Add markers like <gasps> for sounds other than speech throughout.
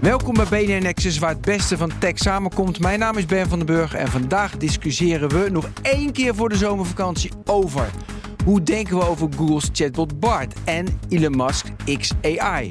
Welkom bij BNR Nexus, waar het beste van tech samenkomt. Mijn naam is Ben van den Burg en vandaag discussiëren we nog één keer voor de zomervakantie over... hoe denken we over Google's chatbot Bart en Elon Musk XAI?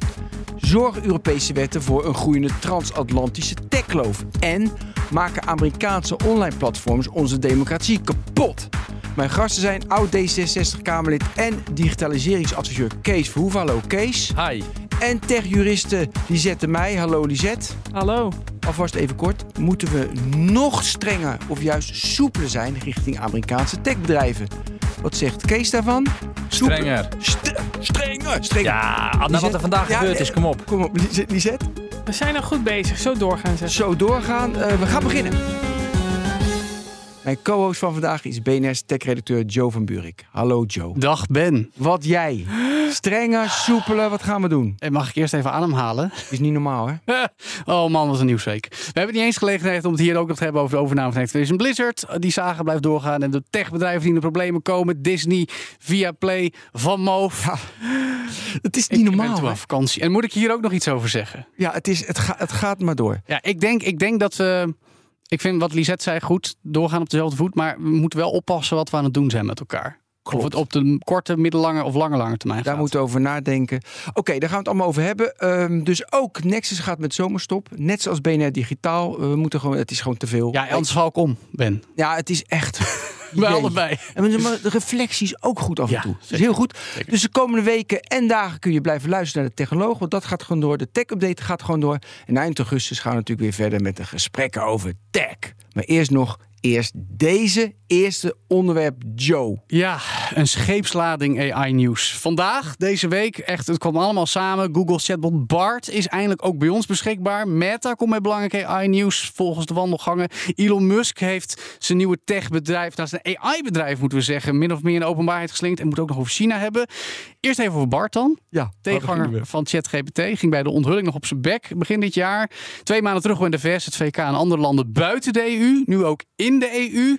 Zorgen Europese wetten voor een groeiende transatlantische techkloof? En maken Amerikaanse online platforms onze democratie kapot? Mijn gasten zijn oud D66-Kamerlid en digitaliseringsadviseur Kees Verhoeven. Hallo Kees. Hi. En techjuriste Lisette Meij. Hallo Lisette. Hallo. Alvast even kort. Moeten we nog strenger of juist soepeler zijn richting Amerikaanse techbedrijven? Wat zegt Kees daarvan? Soepeler. Strenger. St- strenger. Strenger. Ja, na wat er vandaag Ja, gebeurd eh, is, kom op. Kom op, Lisette. We zijn al goed bezig. Zo doorgaan ze. Zo doorgaan. Eh, we gaan beginnen. Mijn co-host van vandaag is BNR's tech-redacteur Joe van Buurik. Hallo Joe. Dag Ben. Wat jij? <gasps> Strenger, soepeler, wat gaan we doen? En mag ik eerst even ademhalen? Is niet normaal, hè? <laughs> oh man, wat een nieuwsweek. We hebben niet eens gelegenheid om het hier ook nog te hebben over de overname van Activision Blizzard. Die zagen blijft doorgaan en de techbedrijven die in de problemen komen. Disney, Viaplay, Van Moof. Ja, het is Ik niet ben normaal. aan vakantie. En moet ik hier ook nog iets over zeggen? Ja, het, is, het, ga, het gaat maar door. Ja, ik denk, ik denk dat we... Ik vind wat Lisette zei goed, doorgaan op dezelfde voet. Maar we moeten wel oppassen wat we aan het doen zijn met elkaar. Of het op de korte, middellange of lange, lange termijn Daar gaat. moeten we over nadenken. Oké, daar gaan we het allemaal over hebben. Ehm, dus ook Nexus gaat met zomerstop. Net zoals BNR Digitaal. We moeten gewoon, het is gewoon te veel. Ja, anders val ik om, Ben. Ja, het is echt. <laughs> Bij allebei. En de reflectie is ook goed af en Ja, toe. Dat is heel goed. Zeker. Dus de komende weken en dagen kun je blijven luisteren naar de technoloog. Want dat gaat gewoon door. De tech-update gaat gewoon door. En eind augustus gaan we natuurlijk weer verder met de gesprekken over tech. Maar eerst nog, eerst deze eerste onderwerp Joe. Ja, een scheepslading AI-nieuws. Vandaag, deze week, echt, het kwam allemaal samen. Google chatbot Bart is eindelijk ook bij ons beschikbaar. Meta komt met belangrijk AI-nieuws volgens de wandelgangen. Elon Musk heeft zijn nieuwe techbedrijf, dat is een AI-bedrijf moeten we zeggen, min of meer in de openbaarheid geslinkt en moet ook nog over China hebben. Eerst even over Bart dan. Ja, Tegenganger van ChatGPT ging bij de onthulling nog op zijn bek begin dit jaar. Twee maanden terug in de VS, het VK en andere landen buiten de EU. Nu ook in de EU.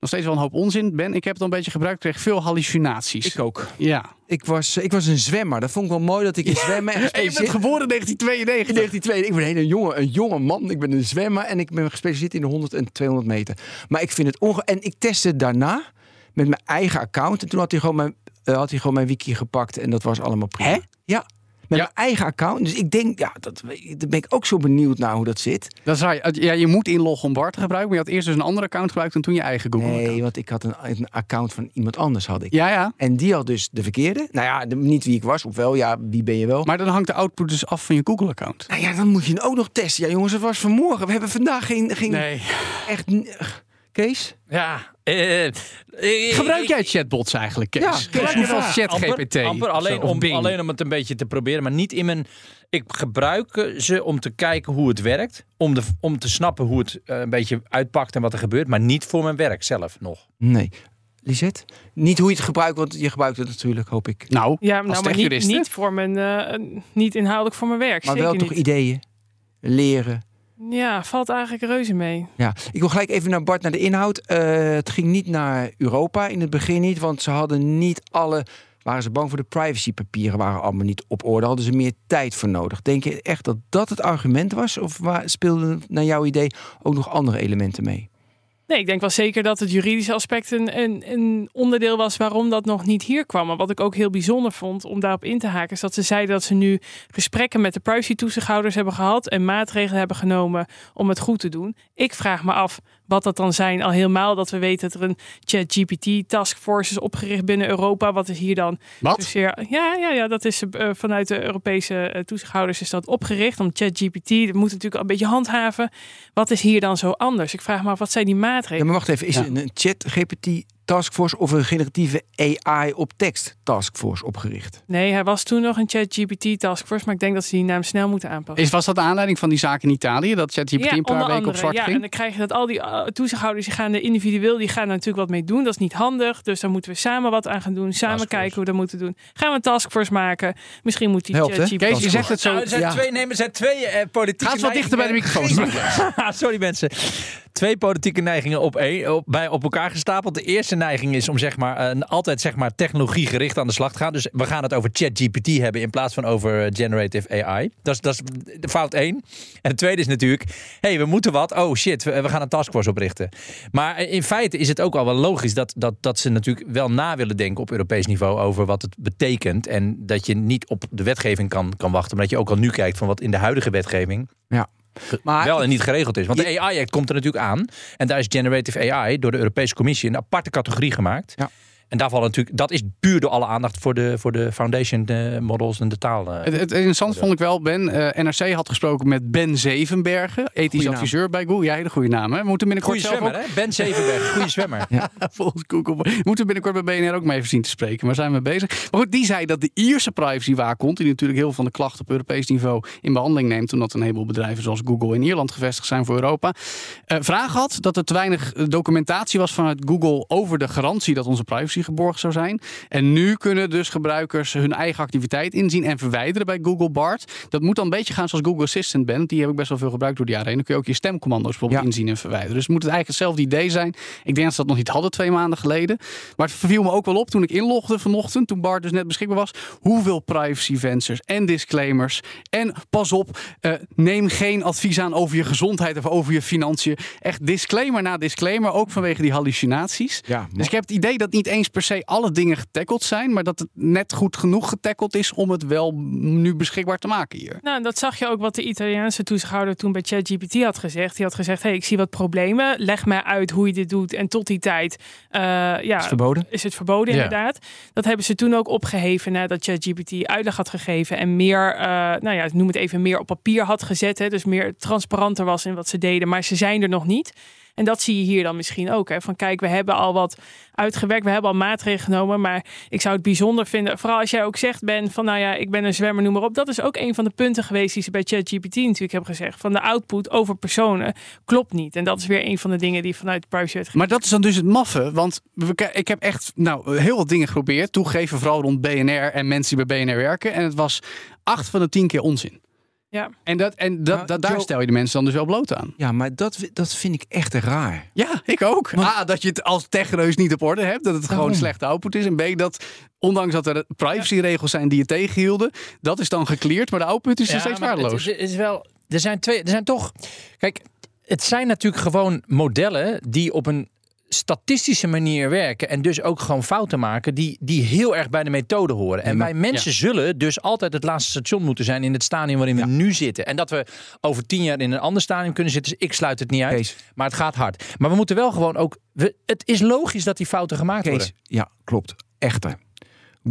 Nog steeds wel een hoop onzin. Ben, ik heb het al een beetje gebruikt, kreeg veel hallucinaties. Ik ook. Ja. Ik was, ik was een zwemmer. Dat vond ik wel mooi dat ik in zwemmen en <laughs> En je bent geboren in 1992. In 1902. Ik ben een hele jonge, een jonge man. Ik ben een zwemmer en ik ben gespecialiseerd in de 100 en 200 meter. Maar ik vind het onge... En ik testte daarna met mijn eigen account. En toen had hij gewoon mijn, eh, had hij gewoon mijn wiki gepakt. En dat was allemaal prima. Hè? Ja. Met Ja. mijn eigen account. Dus ik denk, ja, dat, daar ben ik ook zo benieuwd naar hoe dat zit. Dat is raar. Ja, je moet inloggen om Bart te gebruiken. Maar je had eerst dus een ander account gebruikt en toen je eigen Google Nee, account. want ik had een, een account van iemand anders had ik. Ja, ja. En die had dus de verkeerde. Nou ja, de- niet wie ik was, of wel, ja, wie ben je wel. Maar dan hangt de output dus af van je Google account. Nou ja, dan moet je ook nog testen. Ja, jongens, het was vanmorgen. We hebben vandaag geen, geen Nee. echt... Kees? Ja. eh, eh, Gebruik ik- jij chatbots eigenlijk, Kees? Ja, Kees, ja. ChatGPT? Amper, amper of alleen, om, Bing? alleen om het een beetje te proberen, maar niet in mijn. Ik gebruik ze om te kijken hoe het werkt. Om, de, om te snappen hoe het eh, een beetje uitpakt en wat er gebeurt. Maar niet voor mijn werk zelf nog. Nee. Lisette? Niet hoe je het gebruikt, want je gebruikt het natuurlijk, hoop ik. Nou, Ja, als nou, maar niet, niet, voor mijn, eh, niet inhoudelijk voor mijn werk. Maar Zeker wel toch niet. ideeën, leren. Ja, valt eigenlijk reuze mee. Ja, ik wil gelijk even naar Bart, naar de inhoud. Eh, het ging niet naar Europa in het begin niet, want ze hadden niet alle... Waren ze bang voor de privacypapieren, waren allemaal niet op orde. Hadden ze meer tijd voor nodig. Denk je echt dat dat het argument was? Of speelden naar jouw idee ook nog andere elementen mee? Nee, ik denk wel zeker dat het juridische aspect een, een, een onderdeel was waarom dat nog niet hier kwam. Maar wat ik ook heel bijzonder vond om daarop in te haken, is dat ze zeiden dat ze nu gesprekken met de privacy-toezichthouders hebben gehad en maatregelen hebben genomen om het goed te doen. Ik vraag me af wat dat dan zijn, al helemaal dat we weten dat er een ChatGPT-taskforce is opgericht binnen Europa. Wat is hier dan Wat? Ja, ja, ja, dat is eh, vanuit de Europese eh, toezichthouders is dat opgericht om ChatGPT. Dat moet natuurlijk al een beetje handhaven. Wat is hier dan zo anders? Ik vraag me af, wat zijn die Ja, maatregelen? maar wacht even. Is Ja. een chat GPT taskforce of een generatieve AI op tekst taskforce opgericht? Nee, hij was toen nog een ChatGPT taskforce, maar ik denk dat ze die naam snel moeten aanpassen. Is, was dat de aanleiding van die zaak in Italië? Dat ChatGPT ja, een paar weken op andere. zwart ja, en ging? dan krijg je dat al die eh, toezichthouders, die gaan er individueel, die gaan er natuurlijk wat mee doen. Dat is niet handig, dus daar moeten we samen wat aan gaan doen. Samen Taskforce. kijken hoe we dat moeten doen. Gaan we een taskforce maken? Misschien moet die Helpt, hè? ChatGPT... Kees, je zegt het zo. Nou, er zijn ja. twee, nee, er zijn twee eh, politieke... Ga eens wat dichter bij de microfoon. <laughs> Sorry mensen. Twee politieke neigingen op, één, op, bij, op elkaar gestapeld. De eerste neiging is om zeg maar, uh, altijd zeg maar, technologie gericht aan de slag te gaan. Dus we gaan het over ChatGPT hebben in plaats van over eh, generative AI. Dat is, dat fout één. En de tweede is natuurlijk, hey, we moeten wat. Oh shit, we, we gaan een taskforce oprichten. Maar in feite is het ook al wel logisch dat, dat, dat ze natuurlijk wel na willen denken op Europees niveau over wat het betekent. En dat je niet op de wetgeving kan, kan wachten, maar dat je ook al nu kijkt van wat in de huidige wetgeving Ja. Maar wel en niet geregeld is. Want de AI-act komt er natuurlijk aan. En daar is generative AI door de Europese Commissie een aparte categorie gemaakt. Ja. En daar valt natuurlijk, dat is puur door alle aandacht voor de, voor de foundation de models en de taal. eh. Het, het interessante vond ik wel, Ben. eh, NRC had gesproken met Ben Zevenbergen, ethisch Goeie naam. adviseur bij Google. Ja, hele goede naam. Hè? We moeten binnenkort Goeie zelf zwemmer, ook, hè? Ben Zevenberg, <laughs> goede zwemmer. volgens Google, we moeten binnenkort bij BNR ook mee even zien te spreken. Waar zijn we bezig? Maar goed, die zei dat de Ierse privacywaakhond, die natuurlijk heel veel van de klachten op Europees niveau in behandeling neemt, omdat een heleboel bedrijven zoals Google in Ierland gevestigd zijn voor Europa, eh, vraag had dat er te weinig eh, documentatie was vanuit Google over de garantie dat onze privacy geborgd zou zijn. En nu kunnen dus gebruikers hun eigen activiteit inzien en verwijderen bij Google Bart. Dat moet dan een beetje gaan zoals Google Assistant ben. Die heb ik best wel veel gebruikt door de jaren heen. Dan kun je ook je stemcommando's bijvoorbeeld Ja. inzien en verwijderen. Dus moet het eigenlijk hetzelfde idee zijn. Ik denk dat ze dat nog niet hadden twee maanden geleden. Maar het verviel me ook wel op toen ik inlogde vanochtend, toen Bart dus net beschikbaar was, hoeveel privacy vensters en disclaimers. En pas op, eh, neem geen advies aan over je gezondheid of over je financiën. Echt disclaimer na disclaimer, ook vanwege die hallucinaties. Ja, Dus ik heb het idee dat niet eens per se alle dingen getackled zijn, maar dat het net goed genoeg getackled is om het wel nu beschikbaar te maken hier. Nou, dat zag je ook wat de Italiaanse toezichthouder toen bij ChatGPT had gezegd. Die had gezegd: hey, ik zie wat problemen. Leg mij uit hoe je dit doet. En tot die tijd eh, ja, is verboden. is het verboden, Ja. inderdaad. Dat hebben ze toen ook opgeheven nadat ChatGPT uitleg had gegeven. En meer, eh, nou ja, noem het even, meer op papier had gezet. Hè, dus meer transparanter was in wat ze deden. Maar ze zijn er nog niet. En dat zie je hier dan misschien ook. Hè? Van kijk, we hebben al wat uitgewerkt. We hebben al maatregelen genomen. Maar ik zou het bijzonder vinden. Vooral als jij ook zegt, Ben, van nou ja, ik ben een zwemmer, noem maar op. Dat is ook een van de punten geweest die ze bij ChatGPT natuurlijk hebben gezegd. Van de output over personen klopt niet. En dat is weer een van de dingen die vanuit de privacywet Maar dat is dan dus het maffe. Want ik heb echt nou, heel wat dingen geprobeerd. Toegeven vooral rond BNR en mensen die bij BNR werken. En het was acht van de tien keer onzin. Ja. En, dat, en dat, Maar dat, daar Joe- stel je de mensen dan dus wel bloot aan. Ja, maar dat, dat vind ik echt raar. Ja, ik ook. A, dat je het als techneus niet op orde hebt. Dat het gewoon slechte output is. En B, dat ondanks dat er privacyregels zijn die je tegenhielden. Dat is dan gecleared. Maar de output is dus steeds maar waardeloos. Het is wel, er zijn twee, er zijn toch. Kijk, het zijn natuurlijk gewoon modellen die op een statistische manier werken en dus ook gewoon fouten maken die, die heel erg bij de methode horen. En wij mensen zullen dus altijd het laatste station moeten zijn in het stadium waarin we nu zitten. En dat we over tien jaar in een ander stadium kunnen zitten, ik sluit het niet uit. Kees. Maar het gaat hard. Maar we moeten wel gewoon ook. We, het is logisch dat die fouten gemaakt Kees, worden. ja, klopt. Echter.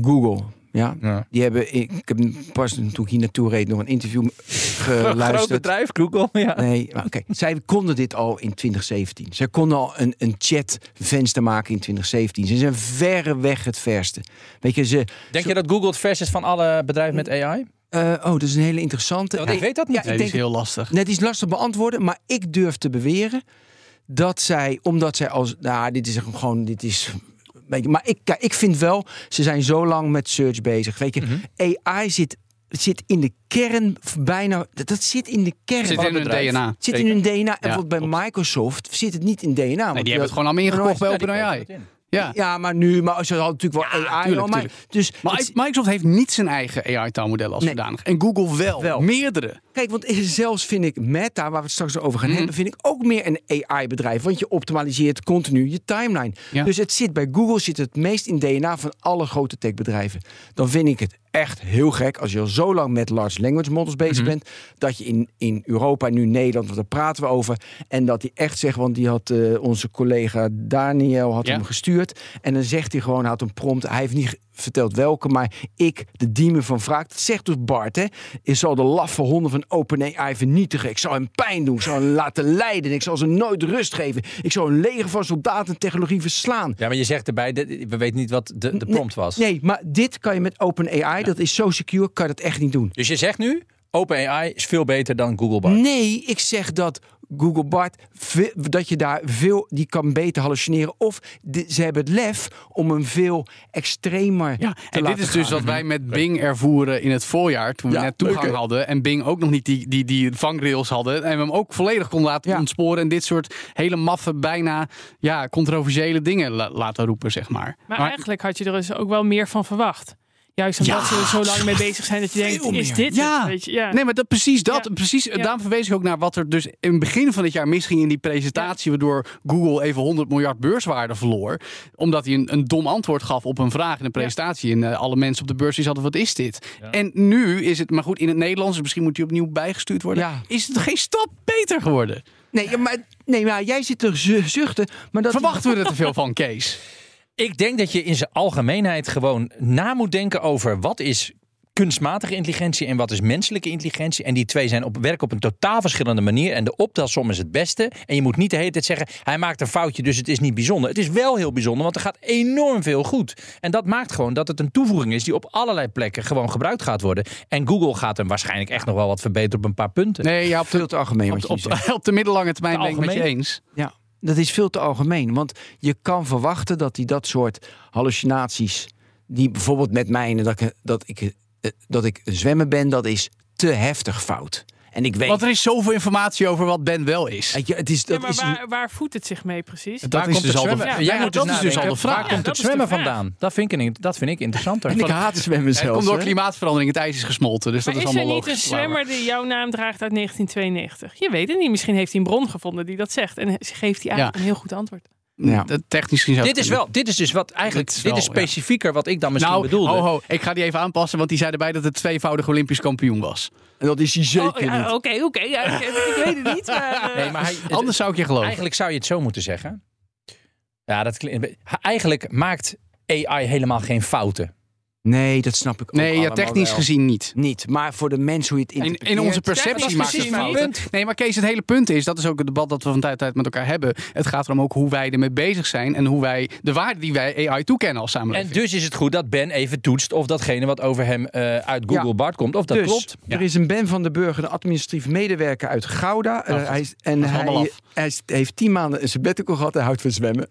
Google, ja, Ja. die hebben, ik, ik heb pas toen ik hier naartoe reed nog een interview Groot geluisterd. bedrijf, Google. Ja. Nee, maar oké. <laughs> Zij konden dit al in 2017. Zij konden al een, een chatvenster maken in 2017. Ze zijn verreweg het verste. Weet je, ze... Denk je dat Google het vers is van alle bedrijven met AI? eh, oh, dat is een hele interessante. Want ik weet dat niet. Ja, Nee, ik die denk is heel lastig. Net is lastig beantwoorden, maar ik durf te beweren dat zij, omdat zij als, nou, dit is gewoon, dit is, weet je, maar ik, ik vind wel, ze zijn zo lang met search bezig, weet je, Mhm. AI zit, zit in de kern bijna, dat, zit in de kern. Zit in het hun. DNA. Zit in hun DNA. En Ja, bij. Microsoft zit het niet in DNA. Nee, die hebben het gewoon allemaal ingekocht bij OpenAI. Ja. Ja, maar nu, maar ze hadden natuurlijk wel AI. tuurlijk, maar, tuurlijk. dus Maar het- Microsoft heeft niet zijn eigen AI-taalmodellen als Nee. zodanig. En Google wel. Wel. Meerdere. Kijk, want zelfs vind ik Meta, waar we het straks over gaan Mhm. hebben, vind ik ook meer een AI-bedrijf. Want je optimaliseert continu je timeline. Ja. Dus het zit bij Google zit het meest in DNA van alle grote techbedrijven. Dan vind ik het echt heel gek als je al zo lang met large language models bezig Mhm. bent, dat je in, in Europa, nu Nederland, want daar praten we over, en dat hij echt zegt, want die had eh, onze collega Daniel had Ja. hem gestuurd, en dan zegt hij gewoon, hij had een prompt, hij heeft niet verteld welke, maar ik, de demon van wraak, dat zegt dus Bart, hè, is zal de laffe honden van OpenAI vernietigen. Ik zal hem pijn doen, ik zal hem laten lijden, ik zal ze nooit rust geven. Ik zal een leger van soldaten en technologie verslaan. Ja, maar je zegt erbij, we weten niet wat de, de prompt was. Nee, maar dit kan je met OpenAI, dat is zo secure, kan je dat echt niet doen. Dus je zegt nu, OpenAI is veel beter dan Google Bard. Nee, ik zeg dat Google Bart, dat je daar veel, die kan beter hallucineren. Of de- ze hebben het lef om hem veel extremer Ja, te en dit is dus wat wij met Bing ervoeren in het voorjaar. Toen we net toegang hadden. En Bing ook nog niet die, die, die vangrails hadden. En we hem ook volledig kon laten Ja. ontsporen. En dit soort hele maffe, bijna ja, controversiële dingen la- laten roepen, zeg maar. Maar, eigenlijk had je er dus ook wel meer van verwacht. Juist omdat Ja, ze er zo lang mee bezig zijn dat je denkt, is dit Ja. het? Weet je? ja. Nee, maar dat, precies dat. Ja. Precies, Ja. Daarom verwees ik ook naar wat er dus in het begin van het jaar misging in die presentatie. Waardoor Google even 100 miljard beurswaarde verloor. Omdat hij een, een dom antwoord gaf op een vraag in een presentatie. En eh, alle mensen op de beurs die hadden, wat is dit? En nu is het, maar goed, in het Nederlands, dus misschien moet hij opnieuw bijgestuurd worden. Ja. Is het geen stap beter geworden? Nee, ja, maar, nee, maar jij zit er zu- zuchten. Maar dat Verwachten we er te veel van, Kees? Ik denk dat je in zijn algemeenheid gewoon na moet denken over wat is kunstmatige intelligentie en wat is menselijke intelligentie. En die twee zijn op, werken op een totaal verschillende manier. En de optelsom is het beste. En je moet niet de hele tijd zeggen, hij maakt een foutje, dus het is niet bijzonder. Het is wel heel bijzonder, want er gaat enorm veel goed. En dat maakt gewoon dat het een toevoeging is die op allerlei plekken gewoon gebruikt gaat worden. En Google gaat hem waarschijnlijk echt nog wel wat verbeteren op een paar punten. Nee, ja, op de, veel te algemeen op, op, op de middellange termijn Te ben ik met je eens. Ja, dat is veel te algemeen. Want je kan verwachten dat hij dat soort hallucinaties... die bijvoorbeeld met mij, dat ik, dat ik, eh, dat ik zwemmen ben... dat is te heftig fout. En ik weet... Want er is zoveel informatie over wat Ben wel is. Weet je, het is, Ja, dat maar is waar, waar voedt het zich mee precies? Dat Waar is komt dus het al de zwemmen? Ja, dat dus is dus al de nadenken, vraag. Waar Ja, komt het zwemmen vandaan? Dat vind, ik, dat vind ik interessanter. En ik haat zwemmen Het zelfs. komt door klimaatverandering. Het ijs is gesmolten. Dus Maar dat is is er allemaal niet een logisch. zwemmer die jouw naam draagt uit 1992? Je weet het niet. Misschien heeft hij een bron gevonden die dat zegt. En geeft hij eigenlijk Ja. een heel goed antwoord. Ja. Dat Technisch gezien zou dit is wel, dit is dus wat eigenlijk, Dit is dit wel, is specifieker wat ik dan misschien Nou, bedoelde. ho, ho, ik ga die even aanpassen, want die zei erbij dat het tweevoudig Olympisch kampioen was. En dat is hij zeker Oh, ja, niet. Oké, oké. ja, ik, ik weet het niet. Maar, <laughs> eh, Nee, maar hij, het- Anders zou ik je geloven. Eigenlijk zou je het zo moeten zeggen. Ja, dat klinkt. Eigenlijk maakt AI helemaal geen fouten. Nee, dat snap ik ook nee, ja, technisch wel. gezien niet. Niet, maar voor de mens hoe je het In, interpreteert... in onze perceptie maakt het niet. Nee, maar Kees, het hele punt is, dat is ook het debat dat we van tijd tot tijd met elkaar hebben. Het gaat erom ook hoe wij ermee bezig zijn en hoe wij de waarde die wij AI toekennen als En samenleving. dus is het goed dat Ben even toetst of datgene wat over hem eh, uit Google Ja. Bart komt, of dat dus, klopt. er is een Ben van den Burger, de administratief medewerker uit Gouda. Nou, Eh, hij, is- en hij, hij heeft tien maanden een sabbatical gehad. Hij houdt van zwemmen.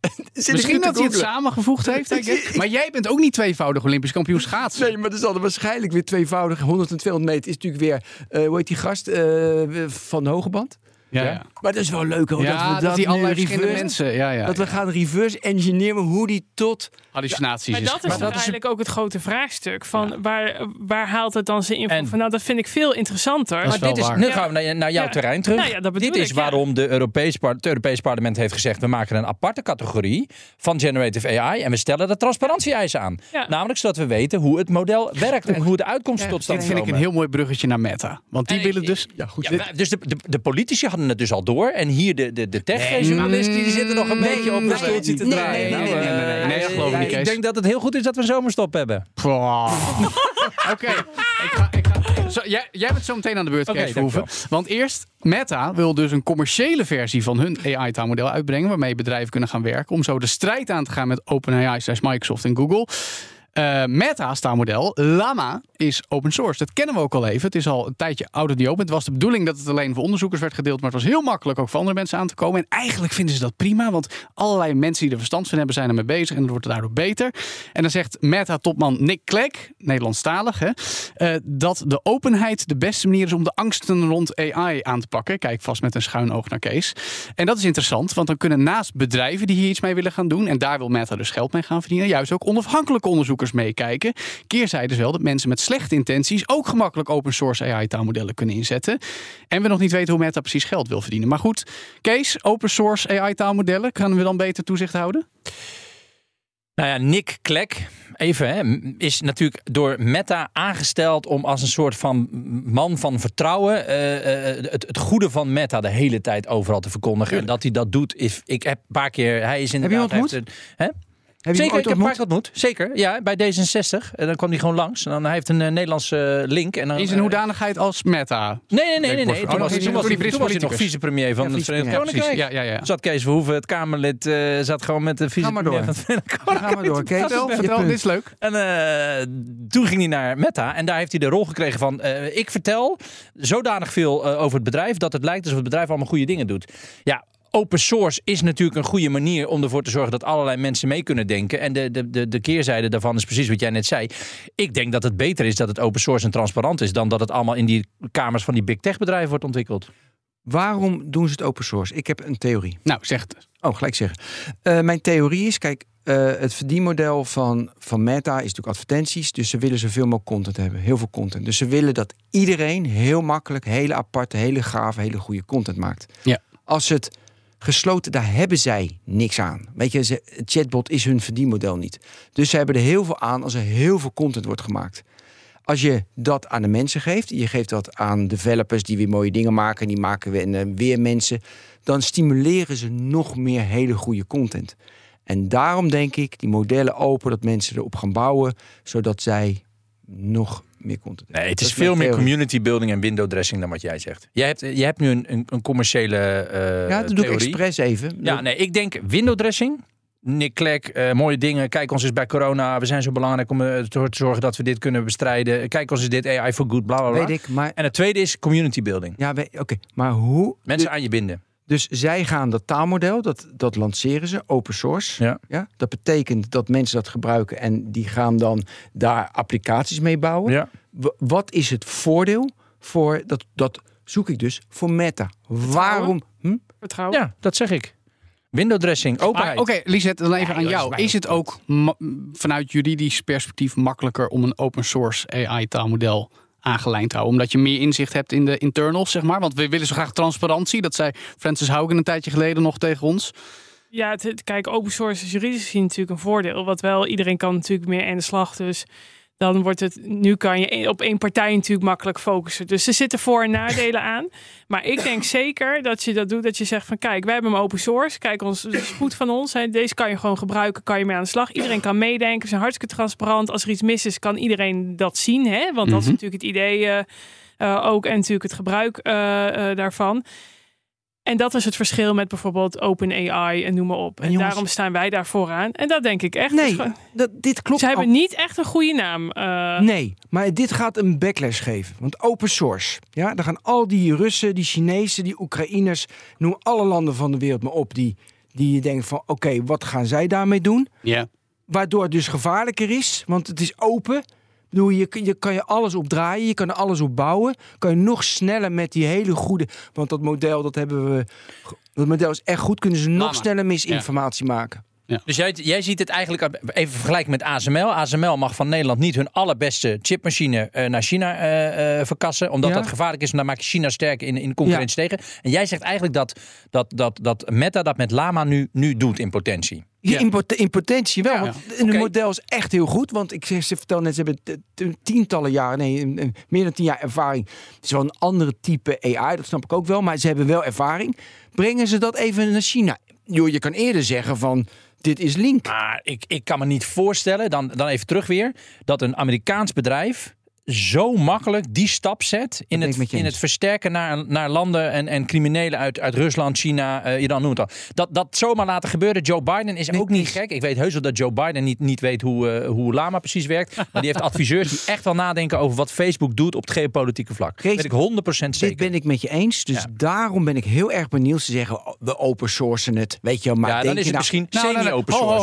<laughs> Misschien dat hij het samengevoegd heeft. denk ik. Ik- Maar jij bent ook niet tweevoudig Olympisch kampioen schaatsen. Nee, maar er zal er waarschijnlijk weer tweevoudig 100 en 200 meter. Is natuurlijk weer, eh, hoe heet die gast eh, van de Hogeband? Ja. Maar dat is wel leuk hoor. Ja, dat we dat, dat, die allerlei verschillende mensen. Ja, ja, Dat we ja. gaan reverse engineeren hoe die tot... hallucinaties Maar is. dat is Maar toch dat is een- eigenlijk ook het grote vraagstuk. Van waar, waar haalt het dan zijn info En- van? Nou, dat vind ik veel interessanter. Dat is Maar wel dit is, nu Ja. gaan we naar, naar jouw Ja. terrein terug. Nou ja, dat bedoel dit is ik, ja. waarom de Europees par- het Europees Parlement heeft gezegd: we maken een aparte categorie van generative AI en we stellen er transparantie-eisen aan. Ja. Namelijk zodat we weten hoe het model werkt en hoe de uitkomsten tot stand Dit vind ik komen. een heel mooi bruggetje naar Meta. Want die En willen dus... Ja, goed. Dus de, de, de politici hadden het dus al door. En hier de, de, de tech-journalisten die zitten nog een beetje op nee, de stoeltje te draaien. nee, nee, nee, nee, nee, nee, dat geloof ik niet, Ik Kees. denk dat het heel goed is dat we een zomerstop hebben. Oké, <laughs> ik ga, ik ga, zo, jij, jij bent zo meteen aan de beurt, Kees Verhoeven. Want eerst, Meta wil dus een commerciële versie van hun AI-taalmodel uitbrengen... waarmee bedrijven kunnen gaan werken om zo de strijd aan te gaan met OpenAI, Microsoft en Google... Eh, Meta's taalmodel, Llama, is open source. Dat kennen we ook al even. Het is al een tijdje ouder die open. Het was de bedoeling dat het alleen voor onderzoekers werd gedeeld, maar het was heel makkelijk ook voor andere mensen aan te komen. En eigenlijk vinden ze dat prima, want allerlei mensen die er verstand van hebben zijn ermee bezig en het wordt daardoor beter. En dan zegt Meta-topman Nick Clegg, Nederlandstalig, eh, dat de openheid de beste manier is om de angsten rond AI aan te pakken. Kijk vast met een schuin oog naar Kees. En dat is interessant, want dan kunnen naast bedrijven die hier iets mee willen gaan doen, en daar wil Meta dus geld mee gaan verdienen, juist ook onafhankelijke onderzoekers meekijken. Keerzijde is wel dat mensen met slechte intenties ook gemakkelijk open source AI-taalmodellen kunnen inzetten. En we nog niet weten hoe Meta precies geld wil verdienen. Maar goed, Kees, open source AI-taalmodellen, kunnen we dan beter toezicht houden? Nou ja, Nick Clegg, even, hè, is natuurlijk door Meta aangesteld om als een soort van man van vertrouwen eh, eh, het, het goede van Meta de hele tijd overal te verkondigen. En dat hij dat doet, is, ik heb een paar keer, hij is inderdaad... je hem heeft een- hè? Heb je hem Zeker, ik ooit heb ontmoet? Mark ontmoet. Zeker, ja, bij D66. En dan kwam hij gewoon langs. En dan, hij heeft een eh, Nederlandse link. En dan, In zijn eh, hoedanigheid als meta. Nee, nee, nee. nee, nee. Oh, Toen was, toen was, toen was hij nog vicepremier van Ja, het Verenigd Koninkrijk. Ja, ja, ja. Zat Kees Verhoeven, het Kamerlid, eh, zat gewoon met de maar vicepremier door. van het Verenigd Ga maar door, Kees. Vertel, dit is leuk. En eh, toen ging hij naar Meta en daar heeft hij de rol gekregen van... eh, ik vertel zodanig veel eh, over het bedrijf dat het lijkt alsof het bedrijf allemaal goede dingen doet. Ja, open source is natuurlijk een goede manier om ervoor te zorgen dat allerlei mensen mee kunnen denken. En de, de, de, de keerzijde daarvan is precies wat jij net zei. Ik denk dat het beter is dat het open source en transparant is dan dat het allemaal in die kamers van die big tech bedrijven wordt ontwikkeld. Waarom doen ze het open source? Ik heb een theorie. Nou, zeg het. Oh, gelijk zeggen. Eh, mijn theorie is, kijk, eh, het verdienmodel van, van Meta is natuurlijk advertenties. Dus ze willen zoveel mogelijk content hebben. Heel veel content. Dus ze willen dat iedereen heel makkelijk, hele aparte, hele gave, hele goede content maakt. Ja. Als het gesloten, daar hebben zij niks aan. Weet je, ze, chatbot is hun verdienmodel niet. Dus ze hebben er heel veel aan als er heel veel content wordt gemaakt. Als je dat aan de mensen geeft, je geeft dat aan developers die weer mooie dingen maken, die maken eh, weer mensen, dan stimuleren ze nog meer hele goede content. En daarom denk ik, die modellen open, dat mensen erop gaan bouwen, zodat zij nog meer content Nee, het is veel meer community building en window dressing dan wat jij zegt. Jij hebt, jij hebt nu een, een, een commerciële eh Ja, dat doe ik expres even. Ja, nee, ik denk window dressing. Nick Clegg, eh, mooie dingen. Kijk ons eens bij corona. We zijn zo belangrijk om ervoor te zorgen dat we dit kunnen bestrijden. Kijk ons eens dit AI for good, bla bla bla. weet ik, maar En het tweede is community building. ja, oké, maar hoe? Mensen aan je binden. Dus zij gaan dat taalmodel, dat, dat lanceren ze, open source. Ja. Ja, dat betekent dat mensen dat gebruiken en die gaan dan daar applicaties mee bouwen. Ja. Wat is het voordeel voor dat? Dat zoek ik dus voor Meta. Waarom? Hm? Vertrouwen. ja, dat zeg ik. Window dressing, Maar openheid. Oké, Lisette, dan even Ja, aan jou. is Is het ook vanuit juridisch perspectief makkelijker om een open source AI-taalmodel aangelijnd houden? Omdat je meer inzicht hebt in de internals, zeg maar. Want we willen zo graag transparantie. Dat zei Francis Haugen een tijdje geleden nog tegen ons. Ja, het- kijk, open source is juridisch gezien natuurlijk een voordeel. Wat wel, iedereen kan natuurlijk meer aan de slag. Dus dan wordt het, nu kan je op één partij natuurlijk makkelijk focussen. Dus er zitten voor- en nadelen aan. Maar ik denk <clears throat> zeker dat je dat doet, dat je zegt van kijk, wij hebben hem open source. Kijk, ons het is goed van ons. Hè. Deze kan je gewoon gebruiken, kan je mee aan de slag. Iedereen kan meedenken, we zijn hartstikke transparant. Als er iets mis is, kan iedereen dat zien. Hè? Want dat is Mhm. natuurlijk het idee eh, eh, ook en natuurlijk het gebruik eh, daarvan. En dat is het verschil met bijvoorbeeld OpenAI en noem maar op. En, jongens- daarom staan wij daar vooraan. En dat denk ik echt. Nee, Dus dat, dit klopt. Ze hebben niet echt een goede naam. eh, Nee, maar dit gaat een backlash geven. Want open source, ja, dan gaan al die Russen, die Chinezen, die Oekraïners, noem alle landen van de wereld maar op, die, die je denkt van, oké, wat gaan zij daarmee doen? Ja. Waardoor het dus gevaarlijker is, want het is open. Bedoel, je, je kan je alles opdraaien, je kan er alles op bouwen. Kan je nog sneller met die hele goede... Want dat model, dat hebben we... Dat model is echt goed. Kunnen ze nog Lama. sneller misinformatie maken. Dus jij, jij ziet het eigenlijk even vergelijken met ASML. ASML mag van Nederland niet hun allerbeste chipmachine eh, naar China eh, eh, verkassen. Omdat Ja. dat gevaarlijk is. En dan maak je China sterk in, in concurrentie tegen. En jij zegt eigenlijk dat, dat, dat, dat Meta dat met Lama nu, nu doet in potentie. Ja. In, pot- in potentie wel. Ja. Want Ja. het model is echt heel goed. Want ik zeg, ze vertel net, ze hebben tientallen jaren, nee, meer dan tien jaar ervaring. Het is wel een andere type AI, dat snap ik ook wel. Maar ze hebben wel ervaring. Brengen ze dat even naar China? Joh, je kan eerder zeggen van, dit is Link. Maar ik, ik kan me niet voorstellen, dan, dan even terug weer, dat een Amerikaans bedrijf zo makkelijk die stap zet in, het, in het versterken naar, naar landen en, en criminelen uit, uit Rusland, China, eh Iran, noem het al. Dat, dat zomaar laten gebeuren. Joe Biden is Nee, ook niet gek. Ik weet heus wel dat Joe Biden niet, niet weet hoe, eh, hoe Lama precies werkt. <laughs> Maar die heeft adviseurs die echt wel nadenken over wat Facebook doet op het geopolitieke vlak. Kees, weet ik 100% zeker. Dit ben ik met je eens. Dus Ja. daarom ben ik heel erg benieuwd te zeggen, oh, we open sourcen het. Weet je wel, maar ja, dan denk is je het nou, misschien Nou, semi-open source.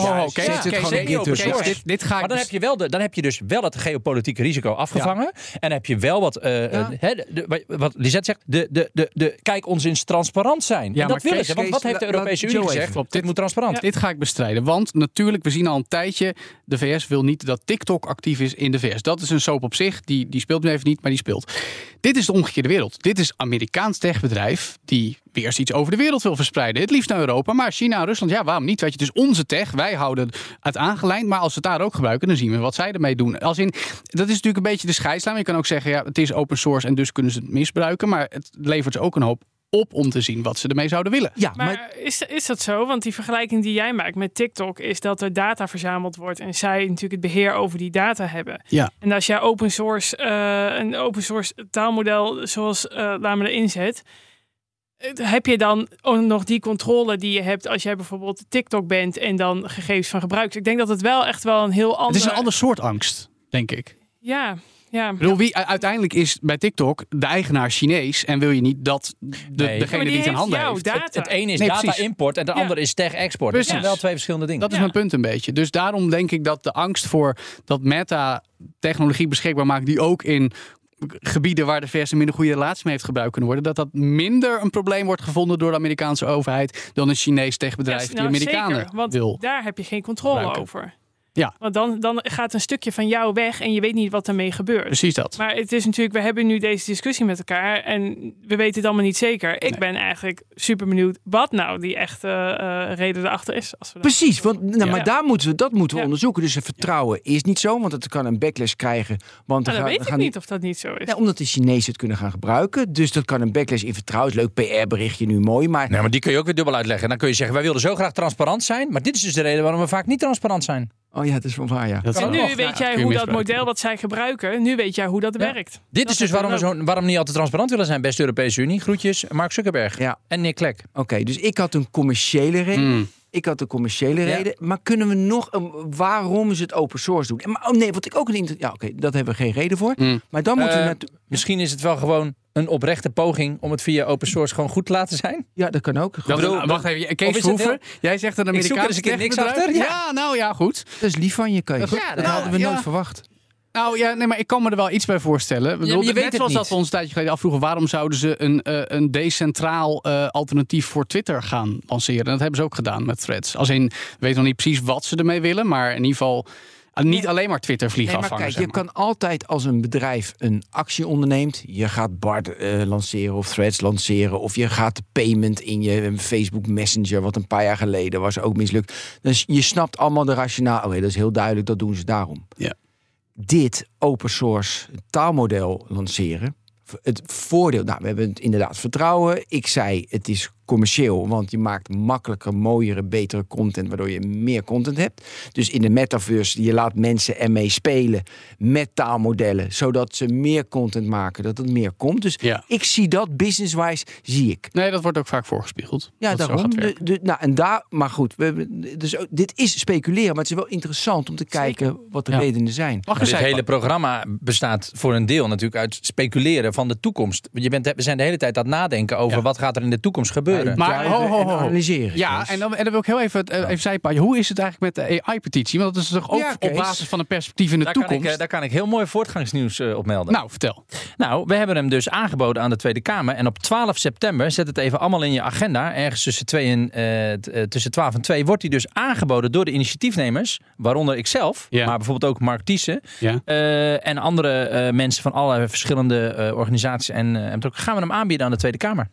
Dit, ga ik Maar dan dus- heb, je wel de, dan heb je dus wel het geopolitieke risico afgevangen. En heb je wel wat, eh, Ja. eh, hè, de- de- wat Lisette zegt, de, de, de, de, kijk ons eens transparant zijn. Ja, en dat maar willen ze. Want wat heeft de Europese Unie gezegd? even. Dit, dit moet transparant. Dit ga ik bestrijden. Want natuurlijk, we zien al een tijdje... de VS wil niet dat TikTok actief is in de VS. Dat is een soap op zich. Die, die speelt nu even niet, maar die speelt. Dit is de omgekeerde wereld. Dit is Amerikaans techbedrijf... die eens iets over de wereld wil verspreiden. Het liefst naar Europa, maar China en Rusland... ja, waarom niet? Weet je, dus onze tech, wij houden het aangelijnd... maar als ze het daar ook gebruiken, dan zien we wat zij ermee doen. Als in, dat is natuurlijk een beetje de scheidslijn. Je kan ook zeggen, ja, het is open source... en dus kunnen ze het misbruiken. Maar het levert ze ook een hoop op om te zien wat ze ermee zouden willen. Ja, maar, Maar is, is dat zo? Want die vergelijking die jij maakt met TikTok is dat er data verzameld wordt en zij natuurlijk het beheer over die data hebben. Ja. En als jij open source, eh, een open source taalmodel zoals uh, erin zet, eh, heb je dan ook nog die controle die je hebt als jij bijvoorbeeld TikTok bent en dan gegevens van gebruikers? Ik denk dat het wel echt wel een heel ander... Het is een ander soort angst, denk ik. Ja, ja. Ik bedoel, wie, uiteindelijk is bij TikTok de eigenaar Chinees en wil je niet dat de, Nee. degene Ja, maar die het in handen heeft. Het, het ene is Nee, data precies. import en de Ja. andere is tech export. Dat zijn wel twee verschillende dingen. Dat is Ja. mijn punt een beetje. Dus daarom denk ik dat de angst voor dat Meta technologie beschikbaar maakt die ook in gebieden waar de VS een minder goede relatie mee heeft gebruikt kunnen worden, dat dat minder een probleem wordt gevonden door de Amerikaanse overheid dan een Chinees techbedrijf Ja, die nou, Amerikanen zeker, want wil. daar heb je geen controle gebruiken. over. Ja. Want dan, dan gaat een stukje van jou weg en je weet niet wat ermee gebeurt. Precies dat. Maar het is natuurlijk, we hebben nu deze discussie met elkaar en we weten het allemaal niet zeker. Ik Nee. ben eigenlijk super benieuwd wat nou die echte eh, reden erachter is. Als we dat- precies, want, nou, Ja. maar daar moeten we, dat moeten we Ja. onderzoeken. Dus het vertrouwen is niet zo, want het kan een backlash krijgen. Want Maar er dan weet ik gaan niet of dat niet zo is. Ja, omdat de Chinezen het kunnen gaan gebruiken. Dus dat kan een backlash in vertrouwen. Is Leuk PR-berichtje nu mooi, maar Nee, maar die kun je ook weer dubbel uitleggen. Dan kun je zeggen, wij wilden zo graag transparant zijn. Maar dit is dus de reden waarom we vaak niet transparant zijn. Oh ja, het is wel waar, ja. Dat is en nu nog- weet ja, jij hoe dat model wat zij gebruiken, nu weet jij hoe dat Ja. werkt. Dit Dat is dus waarom we, zo, waarom we niet altijd transparant willen zijn, beste Europese Unie. Groetjes, Mark Zuckerberg Ja. en Nick Clegg. Oké, dus ik had een commerciële reden. Mm. Ik had een commerciële Ja. reden. Maar kunnen we nog... een waarom ze het open source doen? En, maar, oh nee, wat ik ook een... inter- Ja, oké, dat hebben we geen reden voor. Mm. Maar dan moeten we... Eh, naartoe- Misschien is het wel gewoon een oprechte poging om het via open source gewoon goed te laten zijn. Ja, dat kan ook. Dat, bedoel, wacht even, of Kees is het Verhoeven, jij zegt een Ik zoek er Amerikaanse eens een keer niks achter, ja. Ja, nou ja, goed. Dat is lief van je, Kees. Ja, dat nou, hadden we ja. nooit verwacht. Nou ja, nee, maar ik kan me er wel iets bij voorstellen. Ik bedoel, je weet net zoals dat we ons een tijdje geleden afvroegen... waarom zouden ze een, eh, een decentraal eh, alternatief voor Twitter gaan lanceren? En dat hebben ze ook gedaan met threads. Als in, we weten nog niet precies wat ze ermee willen... maar in ieder geval eh, niet alleen maar Twitter vliegen Nee, maar afvangen. kijk, zeg je kan altijd als een bedrijf een actie onderneemt. Je gaat Bard lanceren of Threads lanceren. Of je gaat payment in je Facebook Messenger, wat een paar jaar geleden was ook mislukt. Dus je snapt allemaal de rationaal. Oké, dat is heel duidelijk, dat doen ze daarom. Ja. Dit open source taalmodel lanceren. Het voordeel, nou, we hebben inderdaad vertrouwen. Ik zei, het is commercieel, want je maakt makkelijker, mooiere, betere content, waardoor je meer content hebt. Dus in de metaverse, je laat mensen ermee spelen met taalmodellen, zodat ze meer content maken, dat het meer komt. Dus Ja. ik zie dat business-wise, zie ik. Nee, dat wordt ook vaak voorgespiegeld. Ja, daarom. De, nou, en daar, maar goed, we, hebben- dus ook, dit is speculeren, maar het is wel interessant om te kijken wat de Ja. redenen zijn. Mag dit hele programma bestaat voor een deel natuurlijk uit speculeren van de toekomst. Je bent, we zijn de hele tijd aan het nadenken over Ja. wat gaat er in de toekomst gebeuren. Maar ho, ho, ho. analyseren. Ja, Kees. en dan, en dan wil ik heel even, eh, even zijpaadje. Hoe is het eigenlijk met de AI-petitie? Want dat is toch ook Ja, op basis van een perspectief in de daar, kan ik, toekomst? eh, daar kan ik heel mooi voortgangsnieuws eh, op melden. Nou, vertel. Nou, we hebben hem dus aangeboden aan de Tweede Kamer. En op 12 september, zet het even allemaal in je agenda. Ergens tussen, twee en, tussen 12 en 2 wordt hij dus aangeboden door de initiatiefnemers. Waaronder ikzelf, Ja. maar bijvoorbeeld ook Mark Thiessen. Ja. eh, en andere eh, mensen van allerlei verschillende eh, organisaties. En, eh, en ook gaan we hem aanbieden aan de Tweede Kamer.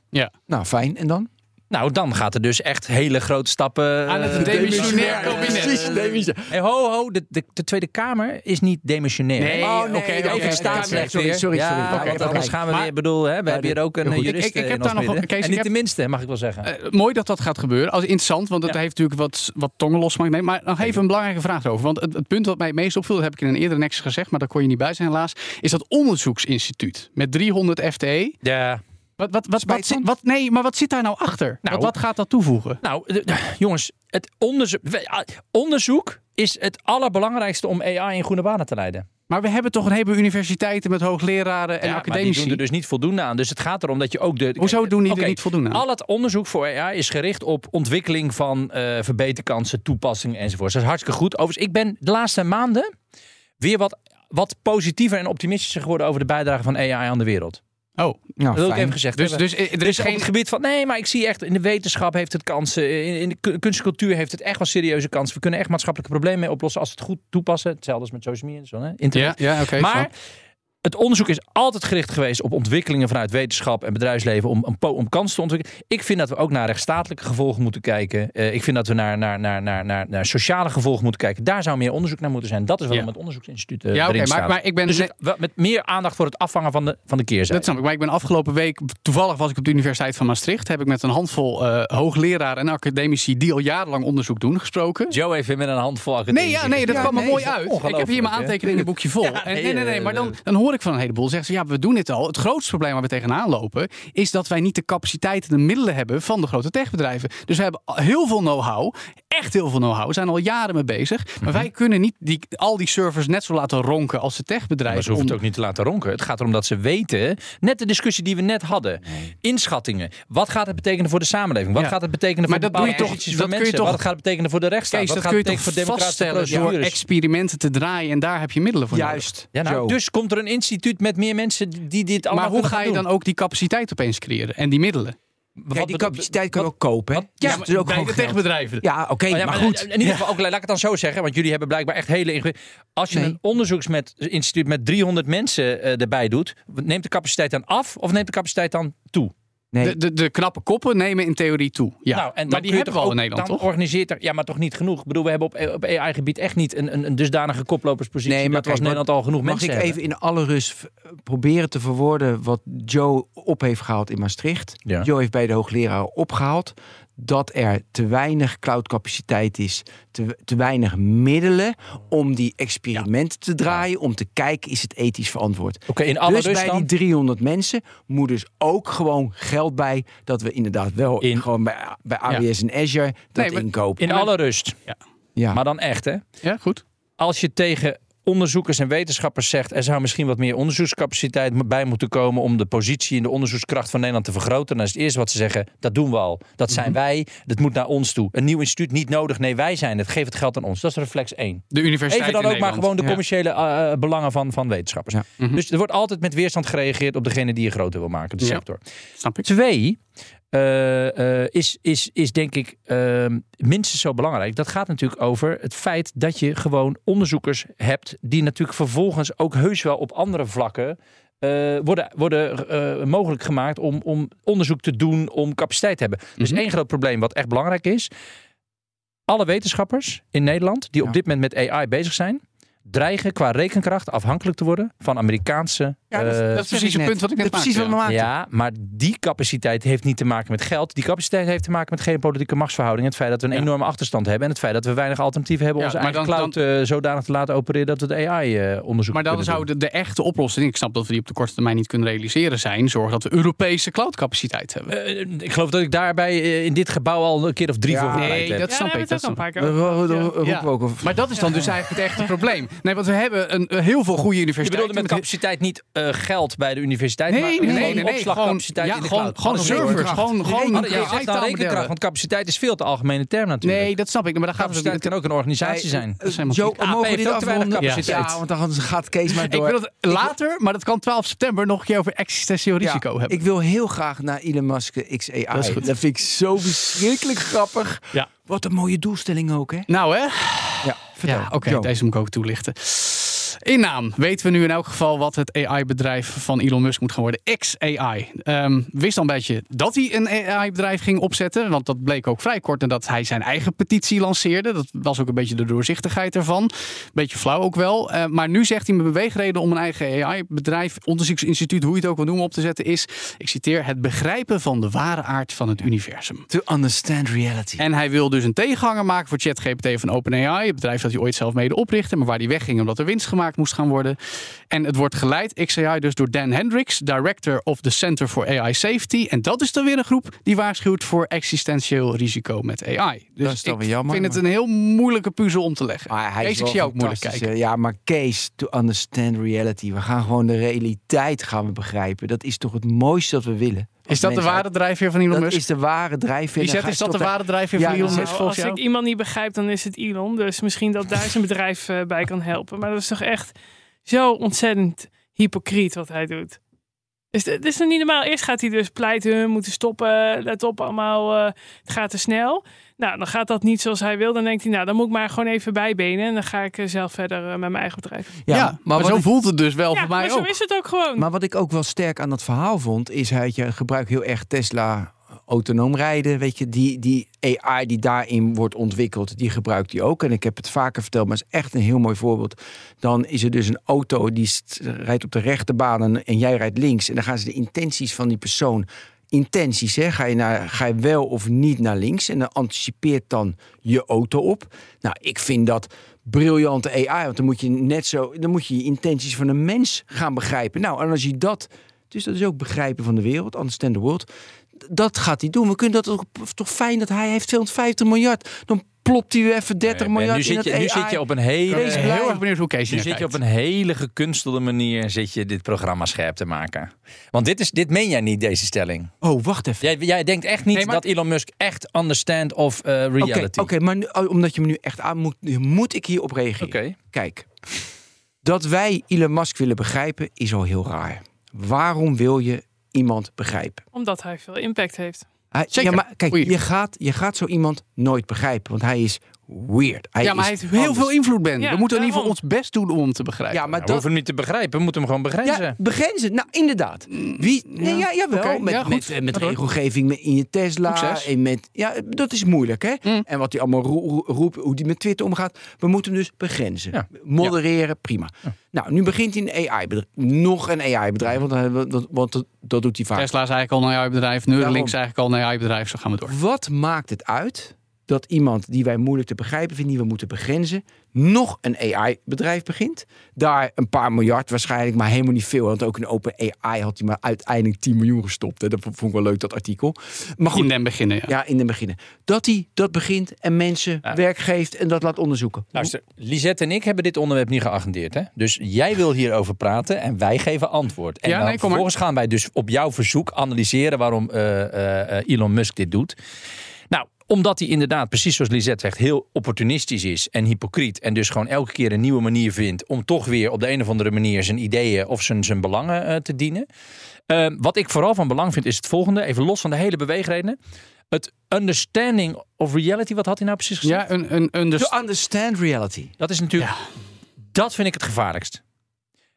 Nou, fijn. En dan? Nou, dan gaat er dus echt hele grote stappen. Aan het eh, demissionair Precies, kabinet. demissionair. Hey, ho, ho, de, de, de Tweede Kamer is niet demissionair. Nee, Oh, oké, nee, Even oké. staatsrecht Sorry, weer. sorry, ja, sorry. Want anders gaan we Maar- weer, bedoel, hè, we hebben hier ook een heel eh, goed. jurist Ik- ik heb ons daar nog midden. Kees, En niet heb- de minste, mag ik wel zeggen. Eh, mooi dat dat gaat gebeuren. Als interessant, want het Ja. heeft natuurlijk wat, wat tongen losgemaakt. Nee, maar nog even een belangrijke vraag erover. Want het, het punt wat mij het meest opviel, dat heb ik in een eerdere Nexus gezegd, maar daar kon je niet bij zijn helaas, is dat onderzoeksinstituut met 300 FTE. ja. Wat, wat, wat, wat, wat, nee, maar wat zit daar nou achter? Nou, wat, wat gaat dat toevoegen? Nou, de- de- jongens, het onderzoek, ah, onderzoek is het allerbelangrijkste om AI in goede banen te leiden. Maar we hebben toch een heleboel universiteiten met hoogleraren en Ja, maar die academici. doen er dus niet voldoende aan. Dus het gaat erom dat je ook de... Hoezo doen die er niet voldoende aan? Al het onderzoek voor AI is gericht op ontwikkeling van eh, verbeterkansen, toepassingen enzovoort. Dat is hartstikke goed. Overigens, ik ben de laatste maanden weer wat, wat positiever en optimistischer geworden over de bijdrage van AI aan de wereld. Oh, Nou, Dat wil ik even gezegd dus, hebben. dus er is Dus geen... gebied van. Nee, maar ik zie echt in de wetenschap heeft het kansen. In, in de kun- kunst en cultuur heeft het echt wel serieuze kansen. We kunnen echt maatschappelijke problemen mee oplossen als we het goed toepassen. Hetzelfde als met social media en zo. Hè? Internet. Ja, ja oké. maar het onderzoek is altijd gericht geweest op ontwikkelingen vanuit wetenschap en bedrijfsleven om, om, om kansen te ontwikkelen. Ik vind dat we ook naar rechtsstatelijke gevolgen moeten kijken. Uh, ik vind dat we naar, naar, naar, naar, naar, naar sociale gevolgen moeten kijken. Daar zou meer onderzoek naar moeten zijn. Dat is waarom Ja. het onderzoeksinstituut uh, Ja, oké, erin maar, staat. maar ik ben dus ik- wel met meer aandacht voor het afvangen van de, van de keerzijde. Dat snap ik. Maar ik ben afgelopen week, toevallig was ik op de Universiteit van Maastricht, heb ik met een handvol eh hoogleraren en academici die al jarenlang onderzoek doen gesproken. Joe heeft weer met een handvol Nee, academici ja, nee, dat Ja, kwam er nee, mooi uit. Ik heb hier mijn aantekeningenboekje vol. Ja, en, nee, nee, nee, nee, eh, maar dan, dan hoor ik van een heleboel. Zeggen ze, ja, we doen dit al. Het grootste probleem waar we tegenaan lopen, is dat wij niet de capaciteit en de middelen hebben van de grote techbedrijven. Dus we hebben heel veel know-how, echt heel veel know-how. We zijn al jaren mee bezig. Mhm. Maar wij kunnen niet die, al die servers net zo laten ronken als de Maar techbedrijven. ze hoeven het om- ook niet te laten ronken. Het gaat erom dat ze weten, net de discussie die we net hadden. Inschattingen. Wat gaat het betekenen voor de samenleving? Wat Ja. gaat het betekenen Maar voor dat doe je bepaalde toch- van kun je mensen? toch- Wat gaat het betekenen voor de rechtsstaat? Kees, Wat dat gaat kun je het toch betekenen voor democratische door experimenten te draaien en daar heb je middelen voor nodig. Juist. Ja, nou, dus komt er een instituut met meer mensen die dit allemaal Maar hoe ga je doen? dan ook die capaciteit opeens creëren en die middelen? Wat Kijk, die capaciteit kan ook kopen. Hè? wat- Ja, ja, het is ook bij gewoon de techbedrijven. Ja, oké, Oh ja, maar goed. In ieder geval, ook, laat ik het dan zo zeggen, want jullie hebben blijkbaar echt hele ingewikkelde. Als je Nee. een onderzoeksinstituut met 300 mensen eh, erbij doet, neemt de capaciteit dan af of neemt de capaciteit dan toe? Nee. De, de, de knappe koppen nemen in theorie toe. Ja, Nou, en maar die hebben we toch al in Nederland, dan toch? organiseert er, ja, maar toch niet genoeg. Ik bedoel, we hebben op, op AI-gebied echt niet een, een, een dusdanige koploperspositie. Nee, maar dat kijk, Nederland al genoeg Mag mensen ik hebben. even in alle rust v- proberen te verwoorden wat Joe op heeft gehaald in Maastricht? Ja. Joe heeft bij de hoogleraar opgehaald dat er te weinig cloudcapaciteit is, te, te weinig middelen om die experimenten te draaien, om te kijken is het ethisch verantwoord. Oké, in alle dus bij dan? die 300 mensen moet dus ook gewoon geld bij dat we inderdaad wel In- gewoon bij, bij AWS en Azure dat Nee, inkopen. In alle rust. ja. Maar dan echt, hè? Ja, goed. Als je tegen onderzoekers en wetenschappers zegt... er zou misschien wat meer onderzoekscapaciteit bij moeten komen... om de positie en de onderzoekskracht van Nederland te vergroten... dan is het eerste wat ze zeggen, dat doen we al. Dat zijn Mhm. wij, dat moet naar ons toe. Een nieuw instituut niet nodig, nee, wij zijn het. Geef het geld aan ons. Dat is reflex 1. De universiteit Even dan ook maar gewoon de commerciële eh, belangen van, van wetenschappers. Ja. Mhm. Dus er wordt altijd met weerstand gereageerd op degene die je groter wil maken, de Ja. sector. Snap ik. Twee eh, eh, is, is, is denk ik ehm, minstens zo belangrijk. Dat gaat natuurlijk over het feit dat je gewoon onderzoekers hebt die natuurlijk vervolgens ook heus wel op andere vlakken eh, worden, worden mogelijk gemaakt om, om onderzoek te doen, om capaciteit te hebben. Dus Mhm. één groot probleem wat echt belangrijk is. Alle wetenschappers in Nederland die Ja. op dit moment met AI bezig zijn, dreigen qua rekenkracht afhankelijk te worden van Amerikaanse. Ja, dat- eh, dat is zeg precies het punt wat ik net Dat is precies maakte, wat ja, maar die capaciteit heeft niet te maken met geld. Die capaciteit heeft te maken met geen politieke machtsverhouding. Het feit dat we een Ja. enorme achterstand hebben. En het feit dat we weinig alternatieven hebben om Ja, onze eigen dan- cloud eh, zodanig te laten opereren dat we de AI-onderzoek Maar dan zou de, de echte oplossing, ik snap dat we die op de korte termijn niet kunnen realiseren, zijn zorgen dat we Europese cloudcapaciteit hebben. Eh, ik geloof dat ik daarbij eh, in dit gebouw al een keer of drie Ja, voor nee, gepleit heb. dat ja, snap ik. hebben Dat snap ik. Maar dat is dan dus eigenlijk het echte probleem. Nee, want we hebben een, heel veel goede Je universiteiten. bedoelde met capaciteit niet eh, geld bij de universiteit, Nee, maar nee, gewoon nee, nee, nee. opslagcapaciteit Gewoon- in de ja, cloud. gewoon- gewoon servers, gewoon- gewoon ja, dan AI-taalmodellen. rekenkracht, want capaciteit is veel te algemene term natuurlijk. Nee, dat snap ik. Maar daar gaat het capaciteit kan ook een organisatie zijn. Eh, Joe, niet. mogen we dit afronden? capaciteit. Ja, want dan gaat Kees maar Ik door. wil het later, maar dat kan 12 september nog een keer over existentieel Ja, risico hebben. Ik wil heel graag naar Elon Musk XAI. Dat is goed. Dat vind ik zo verschrikkelijk grappig. Ja. Wat een mooie doelstelling ook, hè? Nou hè? Ja, vertel. Ja, oké, Joe. deze moet ik ook toelichten. In naam weten we nu in elk geval wat het AI-bedrijf van Elon Musk moet gaan worden. XAI. Ehm wist al een beetje dat hij een AI-bedrijf ging opzetten. Want dat bleek ook vrij kort nadat hij zijn eigen petitie lanceerde. Dat was ook een beetje de doorzichtigheid ervan. Beetje flauw ook wel. Eh, maar nu zegt hij mijn beweegreden om een eigen AI-bedrijf, onderzoeksinstituut, hoe je het ook wil noemen, op te zetten, is, ik citeer, het begrijpen van de ware aard van het universum. To understand reality. En hij wil dus een tegenhanger maken voor ChatGPT van OpenAI. Het bedrijf dat hij ooit zelf mede oprichtte, maar waar hij wegging omdat er winst gemaakt moest gaan worden. En het wordt geleid, XAI, dus door Dan Hendricks, director of the Center for AI Safety. En dat is dan weer een groep die waarschuwt voor existentieel risico met AI. Dus Dat is dan ik weer jammer, vind het een heel moeilijke puzzel om te leggen. Maar hij Kees, ik zie ook moeilijk kijken. Ja, maar Kees, to understand reality. We gaan gewoon de realiteit gaan we begrijpen. Dat is toch het mooiste dat we willen. Is dat de ware drijfveer van Elon Dat Musk? is de ware drijfveer. Dan ga is dat de ware drijfveer Ja, van Elon dat Musk is- als jou? ik iemand niet begrijp, dan is het Elon. Dus misschien dat daar zijn bedrijf eh, bij kan helpen. Maar dat is toch echt zo ontzettend hypocriet wat hij doet. Dus het is nog niet normaal. Eerst gaat hij dus pleiten, moeten stoppen, let op allemaal, eh, het gaat te snel. Nou, dan gaat dat niet zoals hij wil. Dan denkt hij, nou, dan moet ik maar gewoon even bijbenen. En dan ga ik eh, zelf verder eh, met mijn eigen bedrijf. Ja, maar, zo ik- voelt het dus wel Ja, voor mij maar zo ook. is het ook gewoon. Maar wat ik ook wel sterk aan dat verhaal vond, is hij je gebruikt heel erg Tesla autonoom rijden. Weet je, die, die AI die daarin wordt ontwikkeld, die gebruikt hij ook. En ik heb het vaker verteld, maar het is echt een heel mooi voorbeeld. Dan is er dus een auto die rijdt op de rechterbaan en, en jij rijdt links. En dan gaan ze de intenties van die persoon. Intenties, hè? Ga, je naar, ga je wel of niet naar links? En dan anticipeert dan je auto op. Nou, ik vind dat briljante AI. Want dan moet je net zo, dan moet je intenties van een mens gaan begrijpen. Nou, en als je dat, dus dat is ook begrijpen van de wereld, understand the world. Dat gaat hij doen. We kunnen dat ook, toch fijn dat hij heeft 250 miljard. Dan plopt hij weer even 30 Nee, miljard nu, zit je, het nu zit je op een hele, Ik ben heel erg benieuwd hoe Kees nu zit je op een hele gekunstelde manier zit je dit programma scherp te maken. Want dit, is, dit meen jij niet, deze stelling. Oh, wacht even. Jij, jij denkt echt niet Nee, maar- dat Elon Musk echt understand of eh, Oké, reality. oké, maar nu, oh, omdat je me nu echt aan moet, moet ik hierop reageren. Oké. Kijk, dat wij Elon Musk willen begrijpen is al heel raar. Waarom wil je iemand begrijpen? Omdat hij veel impact heeft. Hij. Ja, maar kijk, Oei. je gaat, je gaat zo iemand nooit begrijpen, want hij is weird. Hij ja, maar is hij heeft heel anders. veel invloed, Ben. Ja, we moeten in ieder geval ons best doen om hem te begrijpen. Ja, maar we dat, hoeven hem niet te begrijpen, we moeten hem gewoon begrenzen. Ja, begrenzen. Nou, inderdaad. Wie, nee, ja, jawel. Met, ja, met, eh, met regelgeving in je Tesla. Succes. En met, ja, dat is moeilijk, hè? Mm. En wat hij allemaal ro- ro- roept, hoe die met Twitter omgaat. We moeten hem dus begrenzen. Ja. Modereren, prima. Nou, nu begint hij een AI-bedrijf. Nog een AI-bedrijf, want, hij- dat, want dat, dat doet hij vaak. Tesla is eigenlijk al een AI-bedrijf. Neuralink is eigenlijk al een AI-bedrijf. Zo gaan we door. Wat maakt het uit dat iemand die wij moeilijk te begrijpen vinden, die we moeten begrenzen, nog een AI-bedrijf begint? Daar een paar miljard waarschijnlijk, maar helemaal niet veel. Want ook in Open AI had hij maar uiteindelijk 10 miljoen gestopt. Hè. Dat vond ik wel leuk, dat artikel. Maar goed, In den beginnen, ja. ja, in het begin. Dat hij dat begint en mensen Ja. werk geeft en dat laat onderzoeken. Luister, Lisette en ik hebben dit onderwerp niet geagendeerd. Hè? Dus jij wil hierover praten en wij geven antwoord. En Ja, dan nee, kom maar. vervolgens gaan wij dus op jouw verzoek analyseren waarom eh, eh, eh, Elon Musk dit doet. Omdat hij inderdaad, precies zoals Lisette zegt, heel opportunistisch is en hypocriet. En dus gewoon elke keer een nieuwe manier vindt om toch weer op de een of andere manier zijn ideeën of zijn, zijn belangen eh, te dienen. Eh, wat ik vooral van belang vind is het volgende, even los van de hele beweegredenen. Het understanding of reality, wat had hij nou precies gezegd? Ja, een, een, een dus, To understand reality. Dat is natuurlijk, dat vind ik het gevaarlijkst.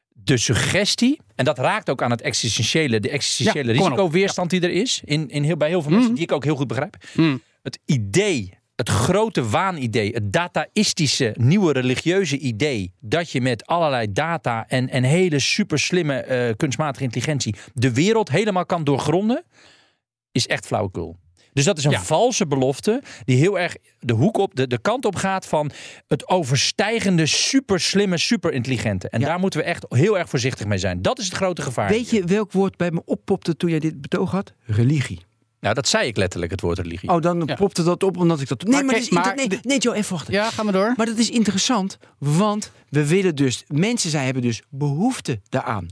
De suggestie, en dat raakt ook aan het existentiële, de existentiële Ja, risicoweerstand die er is, in, in heel, bij heel veel mensen, Mhm. die ik ook heel goed begrijp. Mm. Het idee, het grote waanidee, het dataïstische, nieuwe religieuze idee, dat je met allerlei data en, en hele super slimme eh, kunstmatige intelligentie de wereld helemaal kan doorgronden, is echt flauwekul. Dus dat is een Ja. valse belofte die heel erg de hoek op, de, de kant op gaat van het overstijgende, super slimme, super intelligente. En Ja. daar moeten we echt heel erg voorzichtig mee zijn. Dat is het grote gevaar. Weet je welk woord bij me oppopte toen jij dit betoog had? Religie. Nou, dat zei ik letterlijk, het woord religie. Oh, dan Ja. popte dat op omdat ik dat... Nee, Maar maar, dat is maar nee, nee, Joe, even wachten. ja, gaan we door. Maar dat is interessant, want we willen dus... Mensen zijn, hebben dus behoefte daaraan.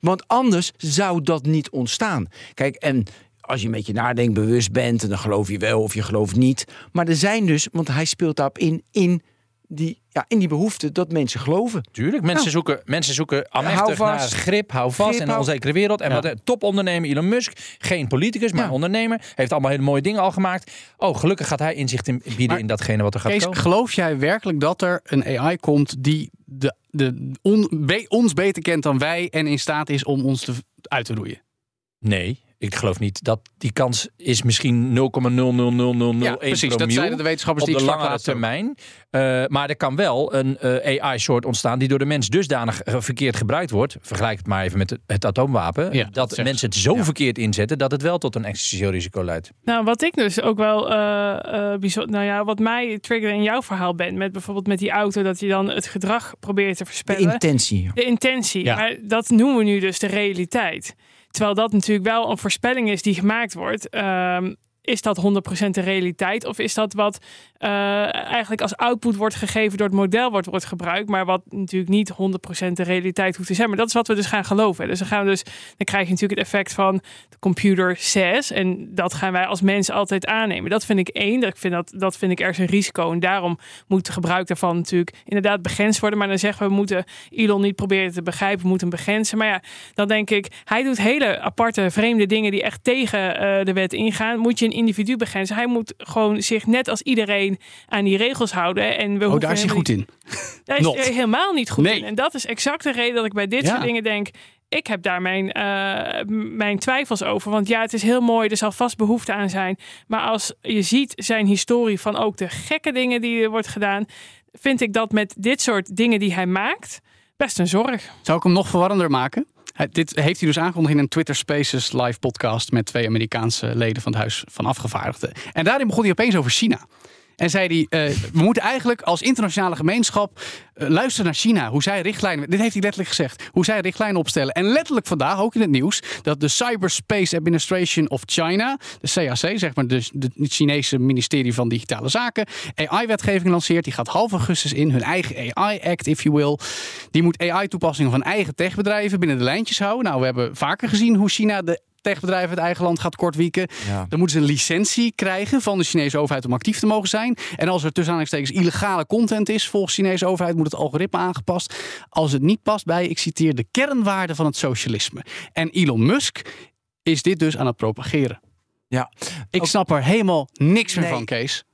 Want anders zou dat niet ontstaan. Kijk, en als je een beetje nadenkt, bewust bent... dan geloof je wel of je gelooft niet. Maar er zijn dus, want hij speelt daarop in... in die, ja, in die behoefte dat mensen geloven. Tuurlijk, mensen Nou. zoeken, mensen zoeken Hou amechtig naar vast. grip, hou vast Grip, in een onzekere wereld. En Ja. wat een topondernemer Elon Musk, geen politicus, maar Ja. ondernemer, heeft allemaal hele mooie dingen al gemaakt. Oh, gelukkig gaat hij inzicht in bieden Maar, in datgene wat er gaat Kees, komen. geloof jij werkelijk dat er een AI komt die de, de, on- be- ons beter kent dan wij en in staat is om ons te, uit te roeien? Nee, ik geloof niet. Dat die kans is misschien 0,00001 Ja, precies. Dat zeiden de wetenschappers op die de ook. termijn. Eh, maar er kan wel een eh, AI-soort ontstaan die door de mens dusdanig eh, verkeerd gebruikt wordt. Vergelijk het maar even met het, het atoomwapen. Ja, dat mensen het zo verkeerd inzetten dat het wel tot een existentieel risico leidt. Nou, wat ik dus ook wel eh eh, bijzonder, nou ja, wat mij triggerde in jouw verhaal ben, met bijvoorbeeld met die auto, dat je dan het gedrag probeert te De voorspellen. intentie. De intentie. Ja. Maar dat noemen we nu dus de realiteit. Terwijl dat natuurlijk wel een voorspelling is die gemaakt wordt. Ehm, is dat 100% de realiteit? Of is dat wat eh, eigenlijk als output wordt gegeven door het model wordt, wordt gebruikt, maar wat natuurlijk niet 100% de realiteit hoeft te zijn? Maar dat is wat we dus gaan geloven. Dus dan gaan we dus, dan krijg je natuurlijk het effect van de computer says. En dat gaan wij als mensen altijd aannemen. Dat vind ik één. Dat, vind dat, dat vind ik ergens een risico. En daarom moet het gebruik daarvan natuurlijk inderdaad begrensd worden. Maar dan zeggen we, we moeten Elon niet proberen te begrijpen, we moeten hem begrenzen. Maar ja, dan denk ik, hij doet hele aparte, vreemde dingen die echt tegen eh, de wet ingaan. Moet je een individu begrenzen. Hij moet gewoon zich net als iedereen aan die regels houden. En we Oh, daar is hij goed in. <laughs> Daar is hij helemaal niet goed Nee. in. En dat is exact de reden dat ik bij dit Ja. soort dingen denk. Ik heb daar mijn, eh, mijn twijfels over. Want ja, het is heel mooi. Er zal vast behoefte aan zijn. Maar als je ziet zijn historie van ook de gekke dingen die er wordt gedaan. Vind ik dat met dit soort dingen die hij maakt. Best een zorg. Zou ik hem nog verwarrender maken? Dit heeft hij dus aangekondigd in een Twitter Spaces live podcast met twee Amerikaanse leden van het Huis van Afgevaardigden. En daarin begon hij opeens over China. En zei hij, eh, we moeten eigenlijk als internationale gemeenschap eh, luisteren naar China. Hoe zij richtlijnen, dit heeft hij letterlijk gezegd, hoe zij richtlijnen opstellen. En letterlijk vandaag, ook in het nieuws, dat de Cyberspace Administration of China, de CAC, zeg maar de het Chinese ministerie van Digitale Zaken, AI-wetgeving lanceert. Die gaat half augustus in, hun eigen AI-act, if you will. Die moet AI-toepassingen van eigen techbedrijven binnen de lijntjes houden. Nou, we hebben vaker gezien hoe China de techbedrijven uit eigen land gaat kortwieken. Ja. Dan moeten ze een licentie krijgen van de Chinese overheid om actief te mogen zijn. En als er tussen aanhalingstekens illegale content is volgens de Chinese overheid, moet het algoritme aangepast. Als het niet past bij, ik citeer, de kernwaarden van het socialisme. En Elon Musk is dit dus aan het propageren. Ja. Ik snap er helemaal niks meer Nee. van, Kees.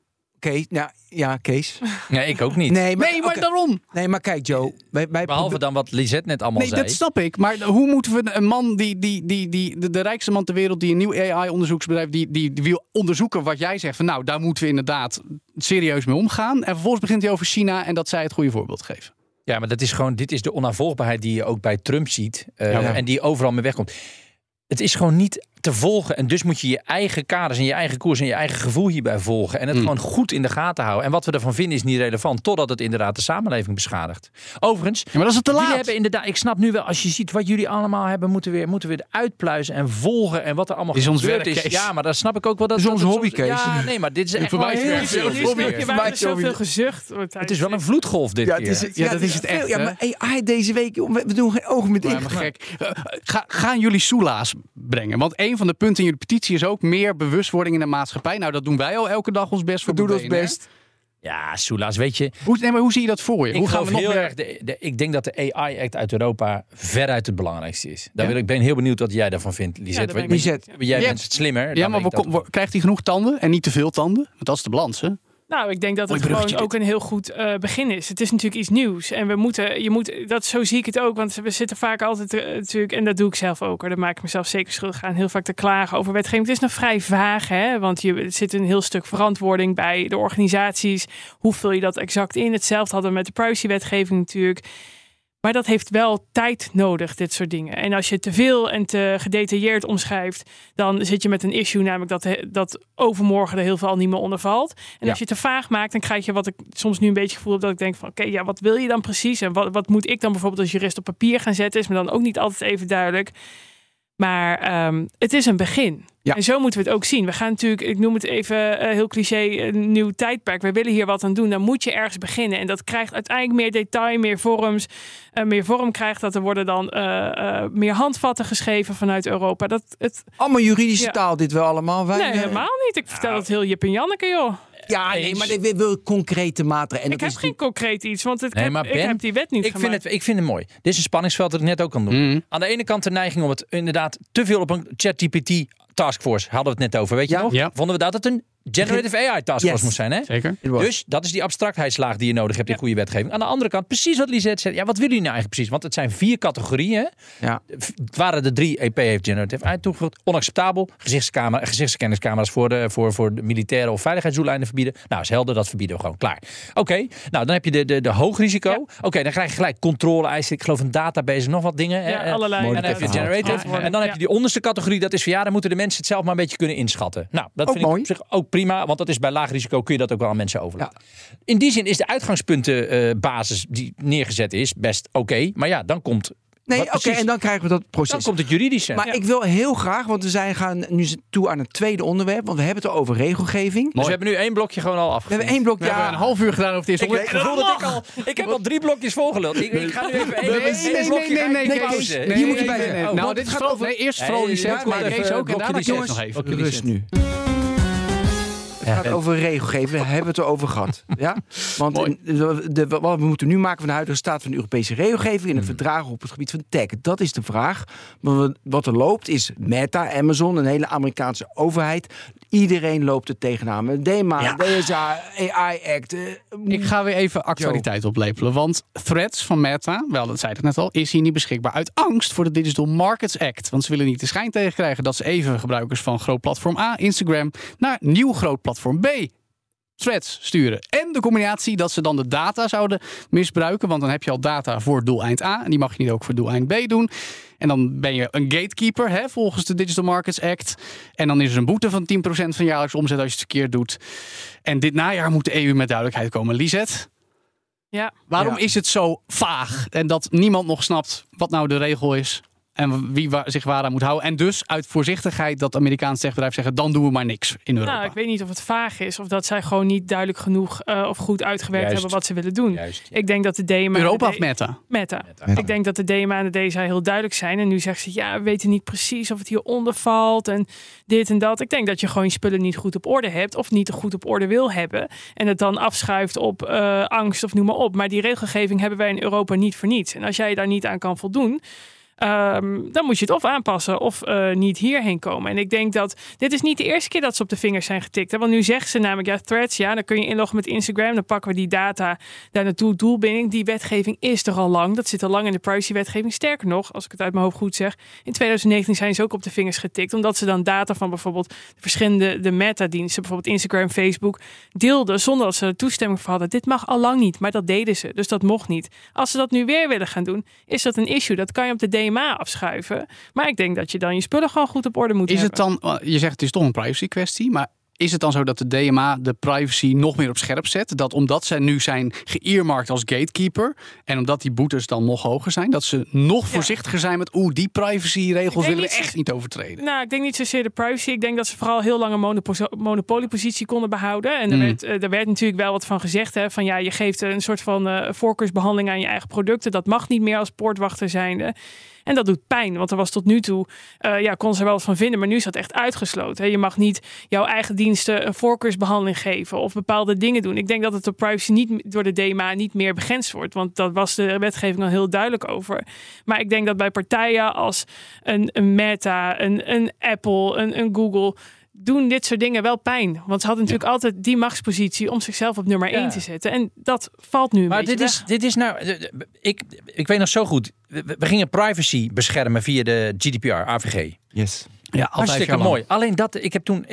Kees, nou, ja, Kees. <laughs> Nee, ik ook niet. Nee, maar, Nee, maar daarom. nee, maar kijk, Joe. Wij, wij Behalve dan wat Lisette net allemaal Nee, zei. dat snap ik. Maar hoe moeten we een man die, die, die, die de, de rijkste man ter wereld, die een nieuw AI-onderzoeksbedrijf, die, die, die wil onderzoeken wat jij zegt van nou, daar moeten we inderdaad serieus mee omgaan. En vervolgens begint hij over China en dat zij het goede voorbeeld geven. Ja, maar dat is gewoon, dit is de onafvolgbaarheid die je ook bij Trump ziet. eh, Ja. En die overal mee wegkomt. Het is gewoon niet te volgen. En dus moet je je eigen kaders en je eigen koers en je eigen gevoel hierbij volgen. En het Mm. gewoon goed in de gaten houden. En wat we ervan vinden is niet relevant. Totdat het inderdaad de samenleving beschadigt. Overigens, Ja, maar dat is het te Jullie laat. hebben inderdaad, ik snap nu wel, als je ziet wat jullie allemaal hebben, moeten we weer, moeten we weer uitpluizen en volgen en wat er allemaal is ons gebeurd werk, is. Ja, maar dat snap ik ook wel. Dat, is dat onze hobby, soms- Kees. Ja, nee, maar dit is <laughs> echt Voor mij heel hobby. zoveel sowieso. gezucht. Het is wel een vloedgolf dit Ja, keer. Ja, dat is het veel. echt, Ja, maar AI deze week, we doen geen ogen met Ja, dicht. maar gek. Eh, Ga, gaan jullie soelaas brengen? Want een van de punten in jullie petitie is ook meer bewustwording in de maatschappij. Nou, dat doen wij al elke dag ons best We voor. doen bij ons best. Ja, Soelaas, weet je. Hoe, nee, maar hoe zie je dat voor je? Ik hoe gaan we nog heel meer... erg, de, de- ik denk dat de AI-act uit Europa veruit het belangrijkste is. Daar Ja? wil, ik ben heel benieuwd wat jij daarvan vindt, Lisette. ik Lisette, jij Ja. bent slimmer. Ja, dan maar dat wo- krijgt hij genoeg tanden en niet te veel tanden? Want dat is de balans, hè? Nou, ik denk dat het gewoon ook een heel goed eh, begin is. Het is natuurlijk iets nieuws. En we moeten, je moet, dat, zo zie ik het ook. Want we zitten vaak altijd eh, natuurlijk, en dat doe ik zelf ook. Hoor, daar maak ik mezelf zeker schuldig aan. Heel vaak te klagen over wetgeving. Het is nog vrij vaag, hè? Want je, er zit een heel stuk verantwoording bij de organisaties. Hoe vul je dat exact in? Hetzelfde hadden we met de privacywetgeving natuurlijk. Maar dat heeft wel tijd nodig, dit soort dingen. En als je te veel en te gedetailleerd omschrijft, dan zit je met een issue, namelijk dat, dat overmorgen er heel veel al niet meer onder valt. En Ja. als je te vaag maakt, dan krijg je wat ik soms nu een beetje gevoel heb dat ik denk van, oké, ja, wat wil je dan precies? En wat, wat moet ik dan bijvoorbeeld als jurist op papier gaan zetten? Is me dan ook niet altijd even duidelijk. Maar ehm, het is een begin. Ja. En zo moeten we het ook zien. We gaan natuurlijk, ik noem het even eh, heel cliché, een nieuw tijdperk. Wij willen hier wat aan doen. Dan moet je ergens beginnen. En dat krijgt uiteindelijk meer detail, meer vorms, eh, meer vorm krijgt. Dat er worden dan eh, eh, meer handvatten geschreven vanuit Europa. Dat het, Allemaal juridische Ja. taal, dit wel allemaal. Wij, nee, helemaal niet. Ik vertel het heel Jip en Janneke, joh. Ja, nee, maar dit wil concrete maatregelen. En ik heb is geen concreet iets, want het, Nee, ik, maar heb, ik heb die wet niet Ik vind, het, ik vind het mooi. Dit is een spanningsveld dat ik net ook kan doen. Mhm. Aan de ene kant de neiging om het inderdaad te veel op een ChatGPT taskforce hadden we het net over. Weet je Ja. nog? Ja. Vonden we dat het een generative AI taskforce Yes. moest zijn, hè? Zeker. Dus dat is die abstractheidslaag die je nodig hebt in Ja. goede wetgeving. Aan de andere kant, precies wat Lisette zei. Ja, wat willen jullie nou eigenlijk precies? Want het zijn vier categorieën. Ja. Het waren de drie. EP heeft generative AI toegevoegd. Onacceptabel. Gezichtscamera, gezichtskenniscamera's voor de, voor, voor de militaire of veiligheidsdoeleinden verbieden. Nou, is helder. Dat verbieden we gewoon. Klaar. Oké. Nou, dan heb je de, de, de hoog risico. Ja. Oké, dan krijg je gelijk controle-eisen. Ik geloof een database nog wat dingen. hè. ja, Eh, allerlei. en dan heb je generative. En dan heb je die onderste categorie. Dat is van ja, dan moeten de mensen het zelf maar een beetje kunnen inschatten. Nou, dat Ook vind mooi. ik op zich ook prima. Want dat is bij laag risico kun je dat ook wel aan mensen overlaten. In die zin is de uitgangspuntenbasis die neergezet is best oké. Maar ja, dan komt, Nee, oké, en dan krijgen we dat dan proces. komt het juridische. Maar Ja. ik wil heel graag, want we zijn gaan nu toe aan het tweede onderwerp. Want we hebben het over regelgeving. dus we hebben nu één blokje gewoon al We afgevinkt. hebben één blok. We hebben Ja, een half uur gedaan over het eerste Ik, onderwerp. ik gevoel dat ik al... Ik heb al drie blokjes volgeluld. Ik, ik ga nu even één, Nee, één nee, nee, blokje nee, nee, nee, pauze. Nee, Hier moet je bij zijn. oh, Nou, dit gaat over- nee, eerst vooral Lisette, nee, maar even ook. En blokje daarna even. Blokje rust nu. Het gaat over regelgeving, daar hebben we het erover gehad. <laughs> Ja? Want in- de, de- wat we moeten nu maken van de huidige staat van de Europese regelgeving en de verdragen op het gebied van tech. Dat is de vraag. Wat er loopt is Meta, Amazon, een hele Amerikaanse overheid. Iedereen loopt er tegenaan. DEMA, Ja. DSA, AI Act. eh, Ik ga weer even actualiteit oplepelen. Want Threads van Meta, wel dat zei ik net al, is hier niet beschikbaar uit angst voor de Digital Markets Act. Want ze willen niet de schijn tegenkrijgen dat ze even gebruikers van groot platform A, Instagram, naar nieuw groot platform B. Threads sturen. En de combinatie dat ze dan de data zouden misbruiken. Want dan heb je al data voor doeleind A. En die mag je niet ook voor doeleind B doen. En dan ben je een gatekeeper hè, volgens de Digital Markets Act. En dan is er een boete van 10% van jaarlijks omzet als je het verkeerd doet. En dit najaar moet de EU met duidelijkheid komen. Lisette, Ja. waarom Ja. is het zo vaag? En dat niemand nog snapt wat nou de regel is. En wie wa- zich waaraan moet houden. En dus uit voorzichtigheid dat Amerikaanse techbedrijven zeggen... dan doen we maar niks in Europa. Nou, ik weet niet of het vaag is of dat zij gewoon niet duidelijk genoeg eh, of goed uitgewerkt Juist. hebben wat ze willen doen. Juist. Ik denk dat de DMA. Europa de of Meta? Meta. Meta. Ik denk dat de DMA en de DSA heel duidelijk zijn. En nu zeggen ze, ja, we weten niet precies of het hieronder valt. En dit en dat. Ik denk dat je gewoon je spullen niet goed op orde hebt. Of niet goed op orde wil hebben. En het dan afschuift op eh, angst of noem maar op. Maar die regelgeving hebben wij in Europa niet voor niets. En als jij daar niet aan kan voldoen... ehm, dan moet je het of aanpassen of eh, niet hierheen komen. En ik denk dat dit is niet de eerste keer dat ze op de vingers zijn getikt. Want nu zeggen ze namelijk, ja, threads, ja, dan kun je inloggen met Instagram. Dan pakken we die data daar naartoe. Doelbinding, die wetgeving is er al lang. Dat zit al lang in de privacywetgeving. Sterker nog, als ik het uit mijn hoofd goed zeg, in 2019 zijn ze ook op de vingers getikt. Omdat ze dan data van bijvoorbeeld de verschillende de meta-diensten, bijvoorbeeld Instagram, Facebook, deelden zonder dat ze er toestemming voor hadden. Dit mag al lang niet, maar dat deden ze. Dus dat mocht niet. Als ze dat nu weer willen gaan doen, is dat een issue. Dat kan je op de DMA afschuiven. Maar ik denk dat je dan je spullen gewoon goed op orde moet Is hebben. het dan, je zegt het is toch een privacy kwestie, maar is het dan zo dat de DMA de privacy nog meer op scherp zet? Dat omdat zij nu zijn geëermarkt als gatekeeper en omdat die boetes dan nog hoger zijn, dat ze nog voorzichtiger zijn met oeh, die privacyregels willen we echt niet overtreden. Nou, ik denk niet zozeer de privacy. Ik denk dat ze vooral heel lang een monopo- monopoliepositie konden behouden. En er, Mm. werd, eh, er werd natuurlijk wel wat van gezegd. Hè, van ja, je geeft een soort van eh, voorkeursbehandeling aan je eigen producten. Dat mag niet meer als poortwachter zijnde. En dat doet pijn, want er was tot nu toe, eh, ja, kon ze er wel wat van vinden, maar nu is dat echt uitgesloten. hè. Je mag niet jouw eigen diensten een voorkeursbehandeling geven of bepaalde dingen doen. Ik denk dat het de privacy niet door de DMA niet meer begrensd wordt, want dat was de wetgeving al heel duidelijk over. Maar ik denk dat bij partijen als een, een Meta, een, een Apple, een, een Google doen dit soort dingen wel pijn. Want ze hadden natuurlijk altijd die machtspositie om zichzelf op nummer Ja. 1 te zetten. En dat valt nu een Maar beetje dit is, dit is nou. Ik, ik weet nog zo goed. We, we gingen privacy beschermen via de GDPR, AVG. Yes. Ja, altijd Hartstikke mooi. Alleen dat, ik heb toen,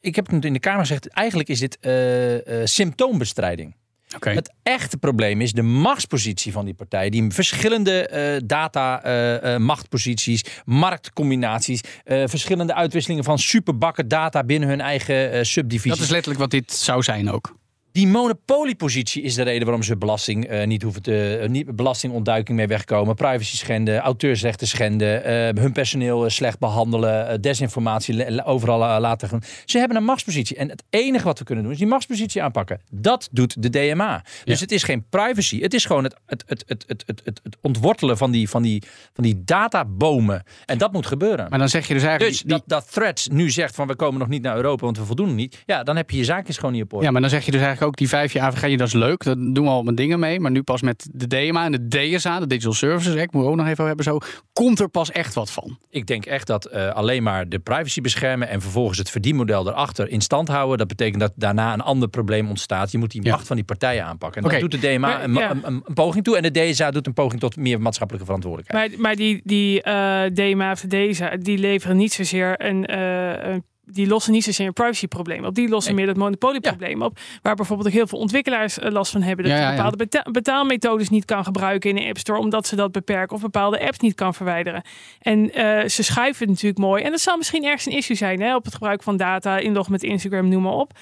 ik heb toen in de Kamer gezegd, eigenlijk is dit eh, eh, symptoombestrijding. Het echte probleem is de machtspositie van die partijen. Die verschillende eh, data, eh, machtposities, marktcombinaties, eh, verschillende uitwisselingen van superbakken data binnen hun eigen subdivisie. Dat is letterlijk wat dit zou zijn ook. Die monopoliepositie is de reden waarom ze belasting eh, niet hoeven te eh, niet belastingontduiking mee wegkomen, privacy schenden, auteursrechten schenden, eh, hun personeel slecht behandelen, eh, desinformatie overal laten gaan. Ze hebben een machtspositie en het enige wat we kunnen doen is die machtspositie aanpakken. Dat doet de DMA. Dus Ja. het is geen privacy, het is gewoon het, het, het, het, het, het, ontwortelen van die, van, die, van die databomen. En dat moet gebeuren. Maar dan zeg je dus eigenlijk... dus die- dat, dat Threads nu zegt van we komen nog niet naar Europa, want we voldoen niet. Ja, dan heb je je zaakjes gewoon niet op orde. Ja, maar dan zeg je dus eigenlijk ook die vijf jaar AVG, dat is leuk. Dat doen we al met dingen mee. Maar nu pas met de DMA en de DSA, de Digital Services Act, moeten we ook nog even over hebben. Zo komt er pas echt wat van. Ik denk echt dat eh, alleen maar de privacy beschermen en vervolgens het verdienmodel erachter in stand houden. Dat betekent dat daarna een ander probleem ontstaat. Je moet die Ja. macht van die partijen aanpakken. En Oké. dat doet de DMA Maar, een, ja. een, een- een poging toe. En de DSA doet een poging tot meer maatschappelijke verantwoordelijkheid. Maar, maar die, die eh, DMA of de DSA, die leveren niet zozeer een... eh, een die lossen niet zozeer een privacyprobleem op. Die lossen Nee. meer dat monopolieprobleem op. Waar bijvoorbeeld ook heel veel ontwikkelaars eh, last van hebben. Dat Ja, je bepaalde beta- betaalmethodes niet kan gebruiken in een App Store. Omdat ze dat beperken. Of bepaalde apps niet kan verwijderen. En eh, ze schuiven het natuurlijk mooi. En dat zal misschien ergens een issue zijn. Hè, op het gebruik van data, inlog met Instagram, noem maar op.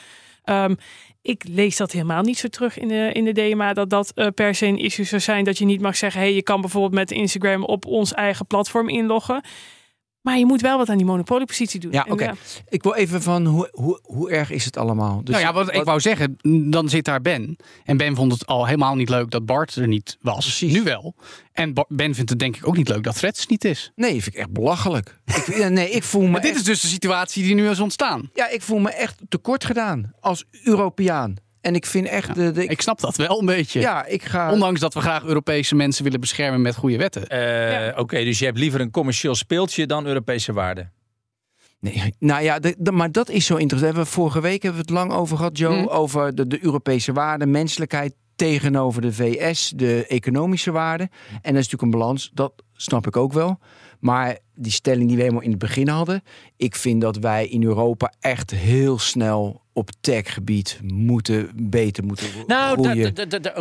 Ehm, ik lees dat helemaal niet zo terug in de, in de DMA. Dat dat eh, per se een issue zou zijn. Dat je niet mag zeggen. Hey, je kan bijvoorbeeld met Instagram op ons eigen platform inloggen. Maar je moet wel wat aan die monopoliepositie doen. Ja, oké. Ik wil even van hoe, hoe, hoe erg is het allemaal? Dus nou ja, wat, ik wou zeggen, dan zit daar Ben. En Ben vond het al helemaal niet leuk dat Bart er niet was. Precies. Nu wel. En Ben vindt het denk ik ook niet leuk dat Threads niet is. Nee, vind ik echt belachelijk. ik, nee, ik voel me Maar dit echt, is dus de situatie die nu is ontstaan. ja, ik voel me echt tekort gedaan als Europeaan. En ik vind echt de, de ik, Ik snap dat wel een beetje. ja, ik ga. Ondanks dat we graag Europese mensen willen beschermen met goede wetten. Eh, Ja. Oké, dus je hebt liever een commercieel speeltje dan Europese waarden. Nee, nou ja, de- de- maar dat is zo interessant. We vorige week hebben we het lang over gehad, Joe. Mhm. Over de, de Europese waarden, menselijkheid tegenover de VS, de economische waarden. En dat is natuurlijk een balans, dat snap ik ook wel. Maar die stelling die we helemaal in het begin hadden. Ik vind dat wij in Europa echt heel snel op techgebied moeten beter moeten Nou,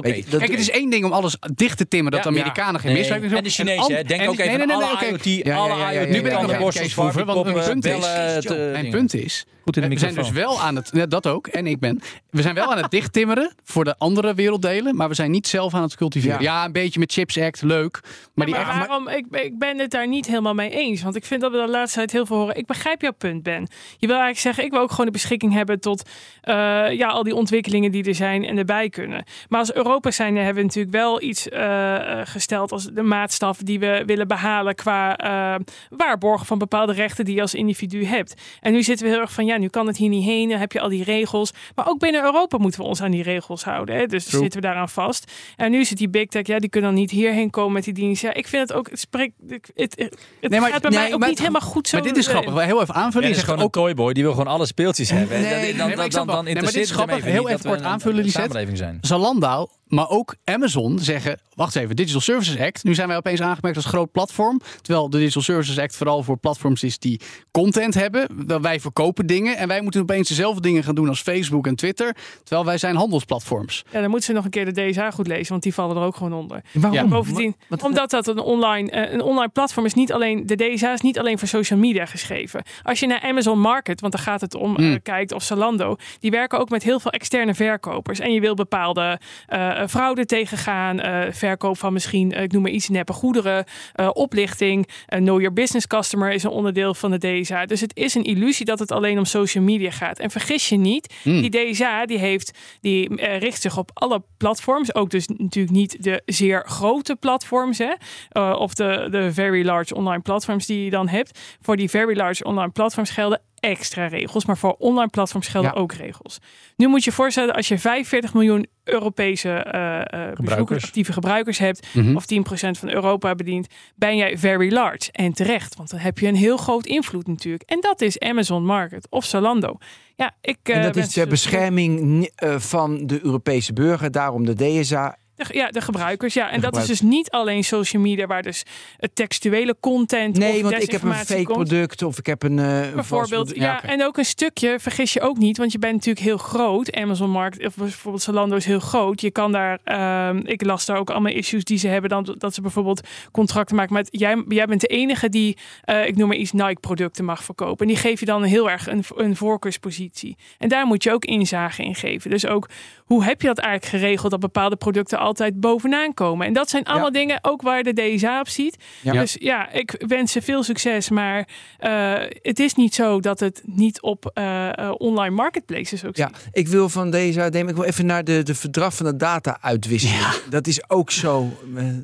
Kijk, het is één ding om alles dicht te timmen dat Ja, de Amerikanen geen Nee, misbruik doen. En de Chinezen, hè. Denk en- ook even nee, nee, aan nee, alle. IoT, Ja, ja, alle ja, ja, IoT, ja, Nu ben ik ja, nog ja. Kees Verhoeven, want mijn punt is- Mijn punt is, Goed in de we zijn dus wel aan het, ja, dat ook, en ik ben, we zijn wel aan het <laughs> dichttimmeren voor de andere werelddelen, maar we zijn niet zelf aan het cultiveren. Ja. Ja, een beetje met Chips Act, leuk. Maar die maar waarom? Ik, ik ben het daar niet helemaal mee eens. Want ik vind dat we de laatste tijd heel veel horen. Ik begrijp jouw punt, Ben. Je wil eigenlijk zeggen, ik wil ook gewoon de beschikking hebben tot eh, ja, al die ontwikkelingen die er zijn en erbij kunnen. Maar als Europa zijn hebben we natuurlijk wel iets eh, eh, gesteld als de maatstaf die we willen behalen qua eh, waarborgen van bepaalde rechten die je als individu hebt. En nu zitten we heel erg van, ja, nu kan het hier niet heen. Dan heb je al die regels. Maar ook binnen Europa moeten we ons aan die regels houden. Hè? Dus True. zitten we daaraan vast. En nu zit die big tech, ja, die kunnen dan niet hierheen komen met die dienst. Ja, ik vind het ook, het spreekt, het, het, het Nee, maar- gaat bij nee, mij ook maar- niet helemaal goed zo. maar dit is grappig, wij heel even aanvullen. Ja, is gewoon ook een toyboy, die wil gewoon alle speeltjes hebben. Nee, dan, dan, dan, dan, Heel niet even dat we kort een- aanvullen, een Lisette. samenleving zijn. Maar ook Amazon zeggen... Wacht even, Digital Services Act. Nu zijn wij opeens aangemerkt als groot platform. Terwijl de Digital Services Act vooral voor platforms is die content hebben. Wij verkopen dingen en wij moeten opeens dezelfde dingen gaan doen als Facebook en Twitter. Terwijl wij zijn handelsplatforms. Ja, dan moeten ze nog een keer de DSA goed lezen, want die vallen er ook gewoon onder. Waarom? Ja. Bovendien, Wat- omdat dat een online, eh, een online platform is, niet alleen de DSA is niet alleen voor social media geschreven. Als je naar Amazon Market, want daar gaat het om, eh, Mm. kijkt, of Zalando, die werken ook met heel veel externe verkopers. En je wil bepaalde eh, fraude tegengaan, eh, verkoop van misschien, eh, ik noem maar iets, neppe goederen, eh, oplichting, eh, know your business customer is een onderdeel van de DSA. Dus het is een illusie dat het alleen om social media gaat. En vergis je niet, Mm. die DSA die heeft, die eh, richt zich op alle platforms, ook dus natuurlijk niet de zeer grote platforms, hè, eh, of de, de very large online platforms die je dan hebt. Voor die very large online platforms gelden extra regels, maar voor online platforms gelden Ja. ook regels. Nu moet je voorstellen, als je 45 miljoen Europese eh, bezoekers, actieve gebruikers hebt, Mhm. of 10% van Europa bedient, ben jij very large. En terecht, want dan heb je een heel groot invloed natuurlijk. En dat is Amazon Market of Zalando. Ja, ik, En eh, dat is ter bescherming van de Europese burger. Daarom de DSA. De, ja, de gebruikers. Ja, en dat is dus niet alleen social media waar dus het textuele content Nee, of want ik heb een fake komt. product of ik heb een. vals Bijvoorbeeld, ja, en ook een stukje, vergis je ook niet, want je bent natuurlijk heel groot. Amazon Markt, of bijvoorbeeld Zalando is heel groot. Je kan daar, ehm, ik las daar ook allemaal issues die ze hebben, dan, dat ze bijvoorbeeld contracten maken met, jij, jij bent de enige die, eh, ik noem maar iets, Nike-producten mag verkopen. En die geef je dan heel erg een, een voorkeurspositie. En daar moet je ook inzage in geven. Dus ook, hoe heb je dat eigenlijk geregeld dat bepaalde producten altijd bovenaan komen? En dat zijn allemaal Ja. dingen ook waar de DSA op ziet. Ja. Dus ja, ik wens ze veel succes. Maar eh, het is niet zo dat het niet op eh, eh, online marketplaces ook Ja, ziet. ik wil van deze neem ik wil even naar de, de verdrag van de data-uitwisseling. Dat is ook zo.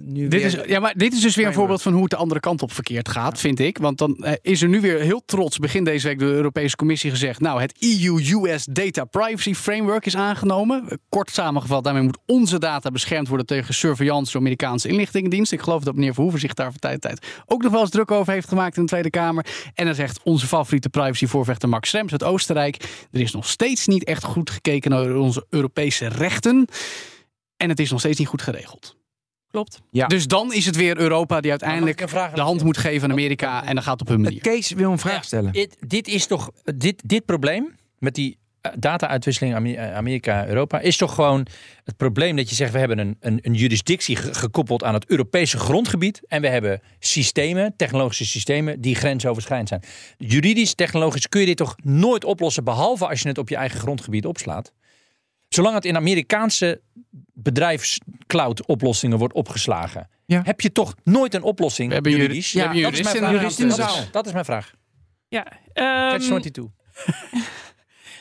nu Dit weer- is, ja, maar dit is dus weer een voorbeeld van hoe het de andere kant op verkeerd gaat, vind ik. Want dan is er nu weer heel trots begin deze week door de Europese Commissie gezegd... nou, het EU-US Data Privacy Framework is aangenomen. Kort samengevat, daarmee moet onze data beschermd worden... tegen surveillance door Amerikaanse inlichtingendienst. Ik geloof dat meneer Verhoeven zich daar van tijd tot tijd ook nog wel eens druk over heeft gemaakt in de Tweede Kamer. En dan zegt onze favoriete privacyvoorvechter Max Schrems uit Oostenrijk... er is nog steeds niet echt goed gekeken naar onze Europese rechten... En het is nog steeds niet goed geregeld. Klopt. Ja. Dus dan is het weer Europa die uiteindelijk een vraag de hand moet geven aan Amerika en dan gaat het op hun manier. Kees wil een vraag Ja, stellen. Dit, dit is toch, dit, dit probleem met die data-uitwisseling eh, Amerika-Europa is toch gewoon het probleem dat je zegt we hebben een, een, een jurisdictie ge- gekoppeld aan het Europese grondgebied en we hebben systemen, technologische systemen die grensoverschrijdend zijn. Juridisch, technologisch kun je dit toch nooit oplossen behalve als je het op je eigen grondgebied opslaat. Zolang het in Amerikaanse bedrijfscloud oplossingen wordt opgeslagen, Ja. heb je toch nooit een oplossing We hebben juri- juridisch. we hebben dat is mijn vraag. juristen in de Dat is- zaal. Dat is mijn vraag. Ja. ehm, Catch <laughs> 22.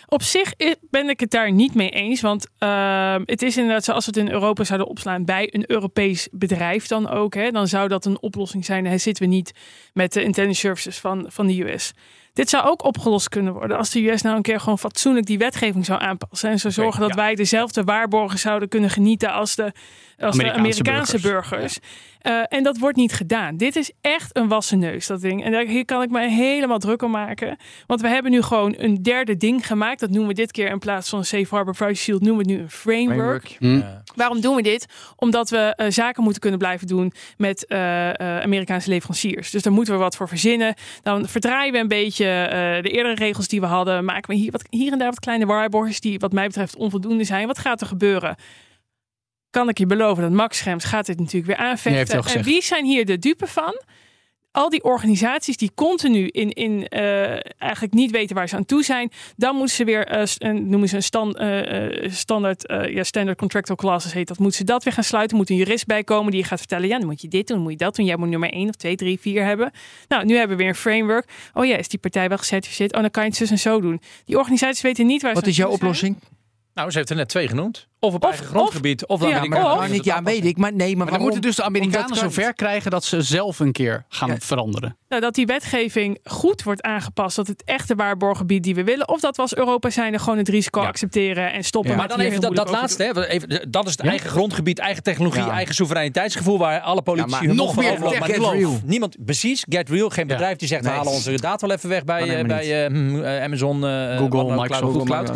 Op zich ben ik het daar niet mee eens. Want ehm, het is inderdaad zo, als we het in Europa zouden opslaan bij een Europees bedrijf dan ook. Hè, dan zou dat een oplossing zijn. Dan zitten we niet met de intelligence services van, van de US. Dit zou ook opgelost kunnen worden als de US nou een keer gewoon fatsoenlijk die wetgeving zou aanpassen. En zou zorgen dat ja. wij dezelfde waarborgen zouden kunnen genieten als de, als de Amerikaanse Amerikaanse burgers. Eh, en dat wordt niet gedaan. Dit is echt een wassen neus, dat ding. En daar, hier kan ik me helemaal druk om maken. Want we hebben nu gewoon een derde ding gemaakt. Dat noemen we dit keer in plaats van een Safe Harbor Privacy Shield, noemen we het nu een framework. Hm. Waarom doen we dit? Omdat we eh, zaken moeten kunnen blijven doen met eh, eh, Amerikaanse leveranciers. Dus daar moeten we wat voor verzinnen. Dan verdraaien we een beetje eh, de eerdere regels die we hadden. Maken we hier, wat, hier en daar wat kleine waarborgens die wat mij betreft onvoldoende zijn. Wat gaat er gebeuren? Kan ik je beloven dat Max Schrems gaat dit natuurlijk weer aanvechten. En wie zijn hier de dupe van? Al die organisaties die continu in, in eh, eigenlijk niet weten waar ze aan toe zijn, dan moeten ze weer, een- noemen ze een stand, eh, eh, standaard, eh, ja, standard contractual clauses heet dat, moeten ze dat weer gaan sluiten, moet een jurist bij komen die je gaat vertellen, ja, dan moet je dit doen, dan moet je dat doen, jij moet nummer 1 of 2, 3, 4 hebben. Nou, nu hebben we weer een framework. Oh ja, is die partij wel gecertificeerd? Oh, dan kan je het zus en zo doen. Die organisaties weten niet waar Wat ze is aan jouw toe zijn. oplossing? Nou, ze heeft er net twee genoemd. Of op Of- eigen grondgebied, of, ja, Amerika- maar- niet, ja, weet ik. Maar nee, maar, Maar dan moeten dus de Amerikanen zover krijgen dat ze zelf een keer gaan Ja. veranderen. Nou, dat die wetgeving goed wordt aangepast. Dat het echte waarborggebied die we willen. Of dat we als Europa zijn er gewoon het risico Ja. accepteren en stoppen. Ja. Maar dan even dat, over laatste. Hè. Even, dat is het Ja? eigen grondgebied, eigen technologie, Ja. eigen soevereiniteitsgevoel. Waar alle politici hun nog meer overlopen. Maar get niemand, real. niemand, precies, get real. Geen Ja. bedrijf die zegt, we halen onze data wel even weg bij, eh, bij eh, hm, eh, Amazon, eh, Google, Microsoft,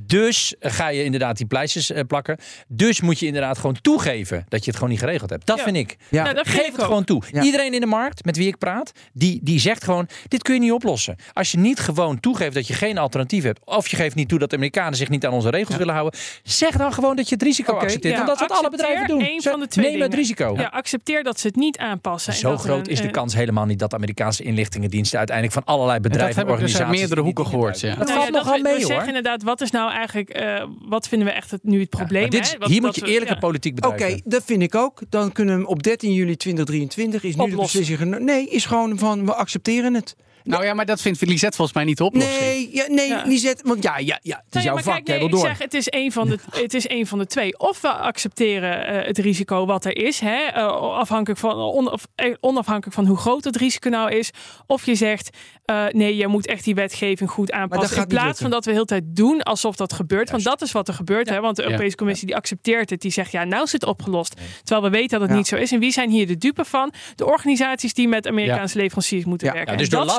Dus ga je inderdaad die pleisters plakken. Dus moet je inderdaad gewoon toegeven dat je het gewoon niet geregeld hebt. Dat Ja. vind ik. Ja. Nou, dat Geef ik het ook. gewoon toe. Ja. Iedereen in de markt met wie ik praat, die, die zegt gewoon: dit kun je niet oplossen. Als je niet gewoon toegeeft dat je geen alternatief hebt, of je geeft niet toe dat de Amerikanen zich niet aan onze regels willen houden, zeg dan gewoon dat je het risico accepteert. Ja, Want dat is wat alle bedrijven doen. één Zeg, van de twee Neem het dingen. risico. Ja, accepteer dat ze het niet aanpassen. en Zo dat groot een- is de een- kans helemaal niet dat Amerikaanse inlichtingendiensten uiteindelijk van allerlei bedrijven heb en ik dus uit organisaties. meerdere die hoeken gehoord, ja. Dat Nou valt ja, nogal we, we mee hoor. zeggen inderdaad, wat is nou eigenlijk, eh, wat vinden we echt het, nu het probleem? Dit is- hè? Wat- hier moet je eerlijke ja. politiek Oké, bedrijven. dat vind ik ook. Dan kunnen we op 13 juli 2023 is nu de beslissing. geno- Nee, is gewoon van we accepteren het. Nou ja, maar dat vindt Lisette volgens mij niet de oplossing. Nee, ja, nee, Ja. Lisette, want ja, ja, ja, het is Nou jouw maar vak. kijk, jij nee, wil ik door. zeg, het is één van de, het is één van de twee. Of we accepteren eh, het risico wat er is, hè, eh, afhankelijk van, on- of, eh, onafhankelijk van hoe groot het risico nou is. Of je zegt, eh, nee, je moet echt die wetgeving goed aanpassen. In plaats van dat we heel de tijd doen alsof dat gebeurt. Want dat is wat er gebeurt. Hè, want de Ja. Europese Commissie die accepteert het. Die zegt, ja, nou is het opgelost. Terwijl we weten dat het Ja. niet zo is. En wie zijn hier de dupe van? De organisaties die met Amerikaanse leveranciers moeten Ja. werken. Ja, dus En door dat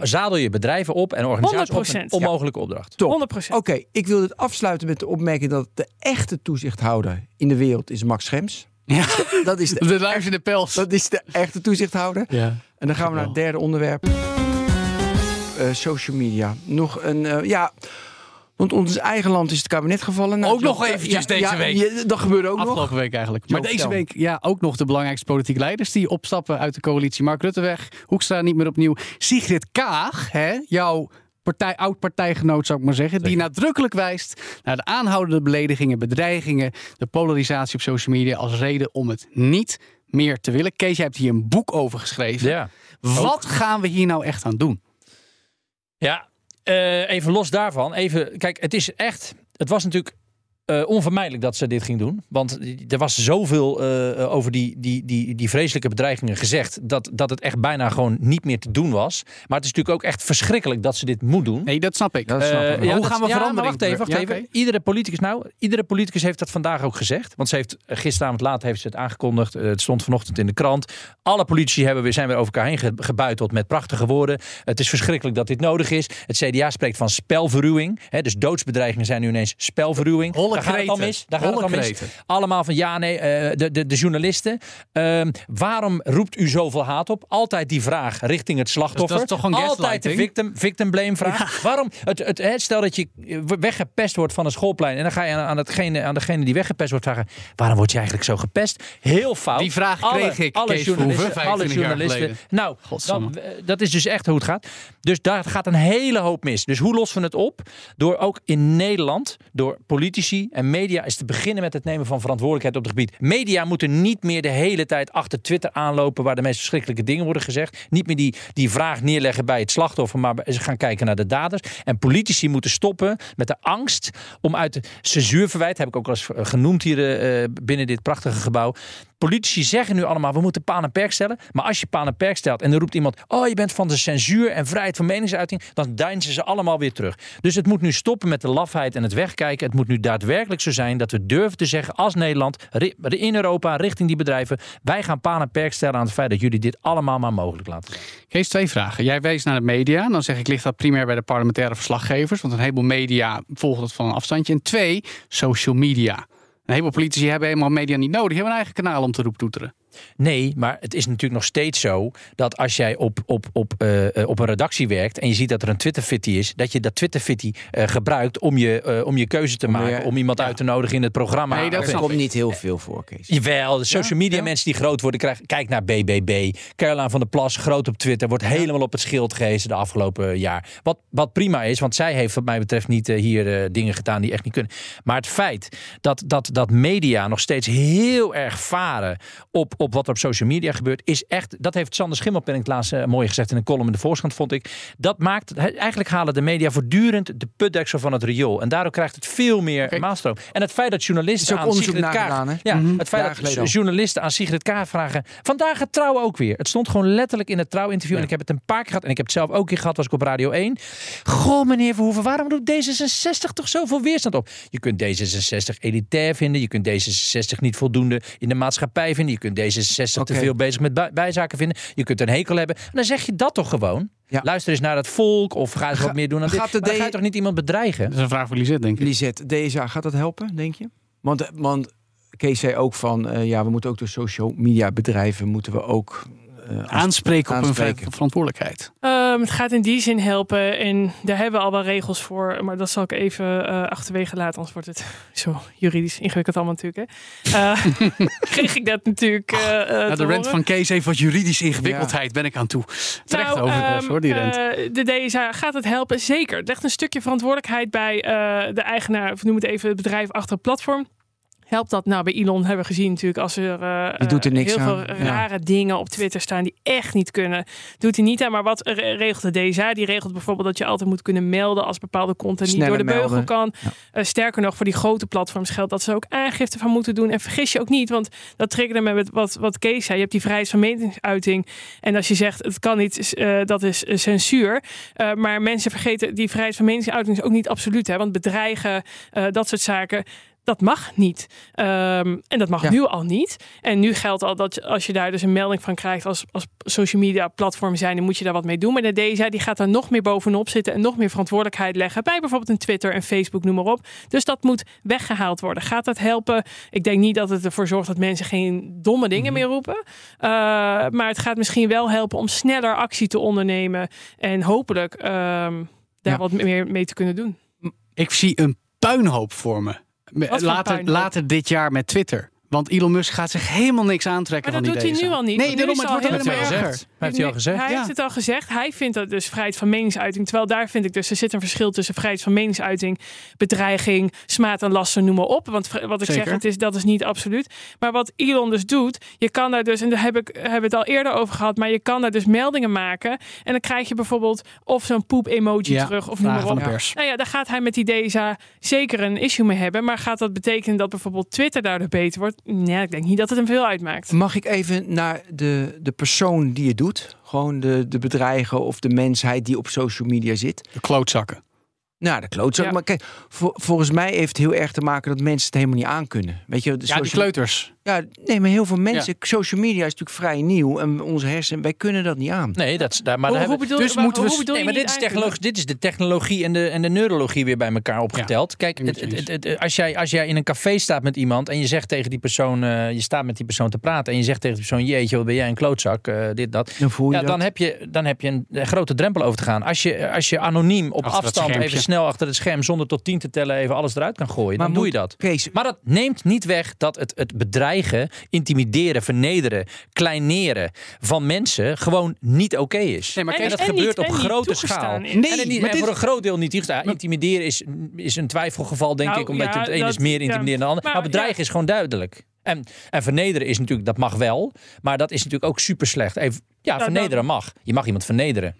zadel je bedrijven op en organisaties op met 100%, een ja. onmogelijke opdracht. Top. 100%. Oké, ik wil dit afsluiten met de opmerking dat de echte toezichthouder in de wereld is Max Schems. Ja. <laughs> Dat is de, <laughs> De luis in de pels. dat is de echte toezichthouder. Ja. En dan gaan we naar het derde onderwerp. Eh, social media. Nog een, eh, ja... Want ons eigen land is het kabinet gevallen. Nou, Ook nog eventjes ja, deze ja, week. ja, dat gebeurde ook nog. Afgelopen week eigenlijk. Maar deze vertel. week ja, ook nog de belangrijkste politieke leiders die opstappen uit de coalitie. Mark Rutte weg, Hoekstra niet meer opnieuw. Sigrid Kaag, hè, jouw partij, oud-partijgenoot zou ik maar zeggen, die nadrukkelijk wijst naar de aanhoudende beledigingen, bedreigingen, de polarisatie op social media als reden om het niet meer te willen. Kees, jij hebt hier een boek over geschreven. Ja. Wat gaan we hier nou echt aan doen? Ja, even los daarvan. Even, kijk, het is echt. Het was natuurlijk eh, onvermijdelijk dat ze dit ging doen. Want er was zoveel eh, over die, die, die, die vreselijke bedreigingen gezegd. Dat, dat het echt bijna gewoon niet meer te doen was. Maar het is natuurlijk ook echt verschrikkelijk dat ze dit moet doen. Nee, dat snap ik. Dat snap ik. Eh, hoe dat- gaan we ja, maar wacht even, wacht Ja, even. Iedere politicus, nou, iedere politicus heeft dat vandaag ook gezegd. Want ze heeft eh, gisteravond laat heeft ze het aangekondigd. Eh, het stond vanochtend in de krant. Alle politici hebben weer, zijn weer over elkaar heen ge- gebuiteld met prachtige woorden. Het is verschrikkelijk dat dit nodig is. Het CDA spreekt van spelverruwing. Hè, dus doodsbedreigingen zijn nu ineens spelverruwing. Holle Daar gaat het al mis. Daar gaat het al mis. Allemaal van ja, nee, eh, de, de, de journalisten. Ehm, waarom roept u zoveel haat op? Altijd die vraag richting het slachtoffer. dat is toch gewoon Altijd de victim, victim blame vraag. Waarom? Het, het, stel dat je weggepest wordt van een schoolplein. En dan ga je aan, aan, hetgene, aan degene die weggepest wordt vragen. Waarom word je eigenlijk zo gepest? Heel fout. Die vraag kreeg ik, Alle Kees journalisten. Alle 25 jaar journalisten. Nou, dan, eh, dat is dus echt hoe het gaat. Dus daar gaat een hele hoop mis. Dus hoe lossen we het op? Door ook in Nederland, door politici en media, is te beginnen met het nemen van verantwoordelijkheid op het gebied. Media moeten niet meer de hele tijd achter Twitter aanlopen waar de meest verschrikkelijke dingen worden gezegd. Niet meer die, die vraag neerleggen bij het slachtoffer, maar ze gaan kijken naar de daders. En politici moeten stoppen met de angst om uit de censuurverwijt, heb ik ook al eens eh, genoemd hier eh, binnen dit prachtige gebouw. Politici zeggen nu allemaal, we moeten paal en perk stellen. Maar als je paal en perk stelt en er roept iemand... oh, je bent van de censuur en vrijheid van meningsuiting... dan deinzen ze allemaal weer terug. Dus het moet nu stoppen met de lafheid en het wegkijken. Het moet nu daadwerkelijk zo zijn dat we durven te zeggen als Nederland... in Europa, richting die bedrijven... wij gaan paal en perk stellen aan het feit dat jullie dit allemaal maar mogelijk laten. Kees, twee vragen. Jij wees naar de media. Dan zeg ik, ligt dat primair bij de parlementaire verslaggevers? Want een heleboel media volgen dat van een afstandje. En twee, social media. Heleboel politici hebben helemaal media niet nodig. Die hebben een eigen kanaal om te roeptoeteren. Nee, maar het is natuurlijk nog steeds zo dat als jij op, op, op, eh, eh, op een redactie werkt en je ziet dat er een Twitter-fitty is, dat je dat Twitter-fitty eh, gebruikt om je, om je keuze te Om maken, om iemand uit te nodigen in het programma. Nee, dat komt niet heel veel voor, Kees. Jawel, de social media Ja? mensen die groot worden, krijgen, kijk naar BBB. Caroline van der Plas, groot op Twitter, wordt helemaal op het schild gehezen de afgelopen jaar. Wat, wat prima is, want zij heeft wat mij betreft niet hier dingen gedaan die echt niet kunnen. Maar het feit dat, dat, dat media nog steeds heel erg varen op, op wat er op social media gebeurt, is echt, dat heeft Sander Schimmelpenning laatst eh, mooi gezegd in een column in de Volkskrant, vond ik. Dat maakt, eigenlijk halen de media voortdurend de putdeksel van het riool. En daardoor krijgt het veel meer Oké. maalstroom. En het feit dat journalisten aan onderzoek Sigrid Kaag-? Ja, Mhm. het feit dat geleden journalisten aan Sigrid Kaag vragen. Vandaag het trouw ook weer. Het stond gewoon letterlijk in het trouwinterview. En ik heb het een paar keer gehad. En ik heb het zelf ook keer gehad. Was ik op Radio 1. Goh, meneer Verhoeven, waarom doet D66 toch zoveel weerstand op? Je kunt D66 elitair vinden. Je kunt D66 niet voldoende in de maatschappij vinden. Je kunt D66 Oké. te veel bezig met bij- bijzaken vinden. Je kunt een hekel hebben. En dan zeg je dat toch gewoon. Ja. Luister eens naar het volk. Of ga eens wat meer doen aan dit. gaat de Maar dan D- ga je toch niet iemand bedreigen? Dat is een vraag voor Lisette, denk ik. Lisette, DSA, gaat dat helpen, denk je? Want, want Kees zei ook van, eh, ja, we moeten ook de social media bedrijven, moeten we ook eh, Aanspreken op hun Aanspreken. verantwoordelijkheid. Ehm, het gaat in die zin helpen en daar hebben we al wel regels voor, maar dat zal ik even eh, achterwege laten, anders wordt het <laughs> zo juridisch ingewikkeld allemaal natuurlijk. Hè. Eh, <laughs> kreeg ik dat natuurlijk. eh, eh, de rent van Kees heeft wat juridische ingewikkeldheid. Ben ik aan toe. Terecht Nou, overigens ehm, hoor, die rent. eh, de DSA gaat het helpen, zeker. Het legt een stukje verantwoordelijkheid bij eh, de eigenaar, of noem het even, het bedrijf achter het platform. Helpt dat? Nou, bij Elon hebben we gezien natuurlijk als er, eh, Die doet er eh, niks heel aan. veel Ja. rare dingen op Twitter staan die echt niet kunnen. Doet hij niet aan. Maar wat re- regelt de DSA? Die regelt bijvoorbeeld dat je altijd moet kunnen melden als bepaalde content niet door de beugel kan. Eh, sterker nog, voor die grote platforms geldt dat ze ook aangifte van moeten doen. En vergis je ook niet, want dat triggerde me met wat, wat Kees zei. Je hebt die vrijheid van meningsuiting. En als je zegt het kan niet, dat is censuur. Maar mensen vergeten, die vrijheid van meningsuiting is ook niet absoluut. Hè? Want bedreigen, dat soort zaken. Dat mag niet. Ehm, en dat mag Ja. nu al niet. En nu geldt al dat als je daar dus een melding van krijgt als, als social media platform zijn, dan moet je daar wat mee doen. Maar de DSA die gaat daar nog meer bovenop zitten en nog meer verantwoordelijkheid leggen bij bijvoorbeeld een Twitter en Facebook, noem maar op. Dus dat moet weggehaald worden. Gaat dat helpen? Ik denk niet dat het ervoor zorgt dat mensen geen domme dingen meer roepen. Uh, maar het gaat misschien wel helpen om sneller actie te ondernemen en hopelijk um, daar Ja. wat meer mee te kunnen doen. Ik zie een puinhoop voor me. Later, later dit jaar met Twitter. Want Elon Musk gaat zich helemaal niks aantrekken Maar dat van doet hij nu al niet. Nee, daarom, is het al wordt alleen helemaal maar heeft hij al erger. gezegd. Heeft hij al gezegd? Hij Ja. heeft het al gezegd. Hij vindt dat dus vrijheid van meningsuiting. Terwijl daar vind ik dus, er zit een verschil tussen vrijheid van meningsuiting, bedreiging, smaad en lasten, noem maar op. Want wat ik Zeker. zeg, het is, dat is niet absoluut. Maar wat Elon dus doet, je kan daar dus, en daar heb ik heb het al eerder over gehad, maar je kan daar dus meldingen maken. En dan krijg je bijvoorbeeld of zo'n poep-emoji Ja, terug, of noem maar op. Nou ja, daar gaat hij met die DSA zeker een issue mee hebben. Maar gaat dat betekenen dat bijvoorbeeld Twitter daardoor beter wordt? Nee, ik denk niet dat het hem veel uitmaakt. Mag ik even naar de, de persoon die het doet? Gewoon de, de bedreiger of de mensheid die op social media zit? De klootzakken. Nou, de klootzak. Ja. Maar kijk, vol- volgens mij heeft het heel erg te maken dat mensen het helemaal niet aankunnen. Weet je, de Ja, die kleuters. Ja, nee, maar heel veel mensen. Social media is natuurlijk vrij nieuw en onze hersenen, wij kunnen dat niet aan. Nee, dat is daar. Maar Hoe, daar hoe hebben, bedoel, dus waar- moeten we Nee, maar dit is, technologie, dit is de technologie en de, en de neurologie weer bij elkaar opgeteld. Kijk, het, het het, als, jij, als jij in een café staat met iemand en je zegt tegen die persoon, eh, je staat met die persoon te praten en je zegt tegen die persoon, jeetje, wat ben jij een klootzak, eh, dit, dat. Dan voel je Ja, dat. dan heb je, dan heb je een, een grote drempel over te gaan. Als je, als je anoniem op Achter afstand even snel achter het scherm zonder tot tien te tellen even alles eruit kan gooien, Maar dan doe je dat. Kees, Maar dat neemt niet weg dat het, het bedreigen, intimideren, vernederen, kleineren van mensen gewoon niet oké is. Nee, maar En- dat en gebeurt niet- op grote schaal. Nee, en niet, maar en dit- voor een groot deel niet toegestaan. Intimideren is, is een twijfelgeval, denk Nou, ik. Omdat ja, het een dat- is meer ja. intimiderend dan de ander. Maar, Maar, bedreigen ja. is gewoon duidelijk. En, en vernederen is natuurlijk, dat mag wel. Maar dat is natuurlijk ook super slecht. Even, ja, Nou, vernederen mag. Je mag iemand vernederen.